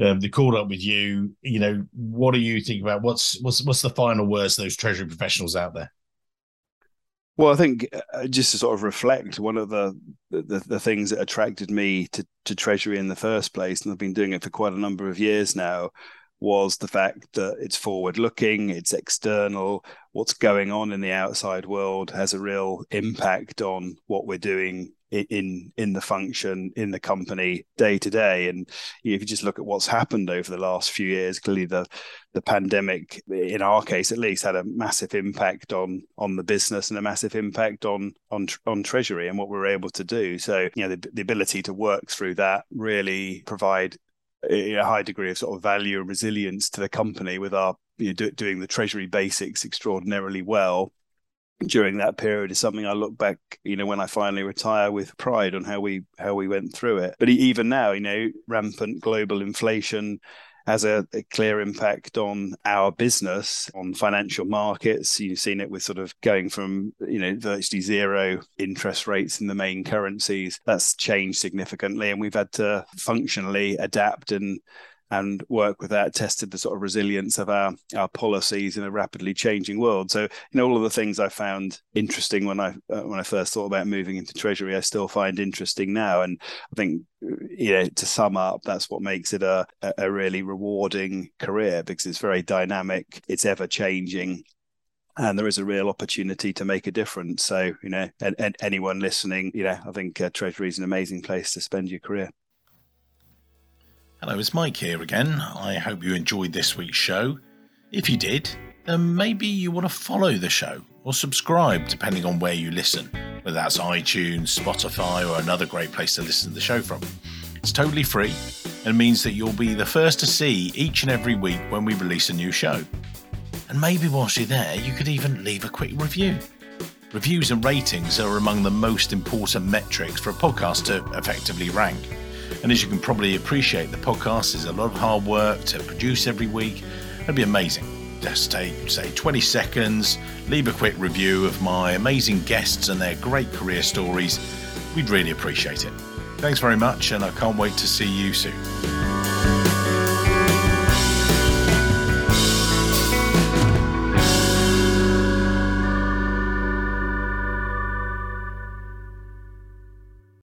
um, they called up with you. You know, what do you think about what's what's what's the final words those treasury professionals out there? Well, I think uh, just to sort of reflect, one of the, the, the things that attracted me to to Treasury in the first place, and I've been doing it for quite a number of years now, was the fact that it's forward looking, it's external, what's going on in the outside world has a real impact on what we're doing in in the function in the company day to day. And if you just look at what's happened over the last few years clearly the the pandemic in our case at least had a massive impact on on the business and a massive impact on on on treasury and what we're able to do. So you know the, the ability to work through that really provide a high degree of sort of value and resilience to the company with our you know, do, doing the treasury basics extraordinarily well during that period is something I look back, you know, when I finally retire with pride on how we how we went through it. But even now, you know, rampant global inflation has a, a, clear impact on our business, on financial markets. You've seen it with sort of going from, you know, virtually zero interest rates in the main currencies. That's changed significantly. And we've had to functionally adapt and and work with that, tested the sort of resilience of our our policies in a rapidly changing world. So, you know, all of the things I found interesting when I uh, when I first thought about moving into Treasury, I still find interesting now. And I think, you know, to sum up, that's what makes it a a really rewarding career because it's very dynamic, it's ever changing, and there is a real opportunity to make a difference. So, you know, and, and anyone listening, you know, I think uh, Treasury is an amazing place to spend your career. Hello, it's Mike here again. I hope you enjoyed this week's show. If you did, then maybe you want to follow the show or subscribe, depending on where you listen, whether that's iTunes, Spotify, or another great place to listen to the show from. It's totally free and means that you'll be the first to see each and every week when we release a new show. And maybe whilst you're there, you could even leave a quick review. Reviews and ratings are among the most important metrics for a podcast to effectively rank. And as you can probably appreciate, the podcast is a lot of hard work to produce every week. It'd be amazing. Just take, say, 20 seconds, leave a quick review of my amazing guests and their great career stories. We'd really appreciate it. Thanks very much, and I can't wait to see you soon.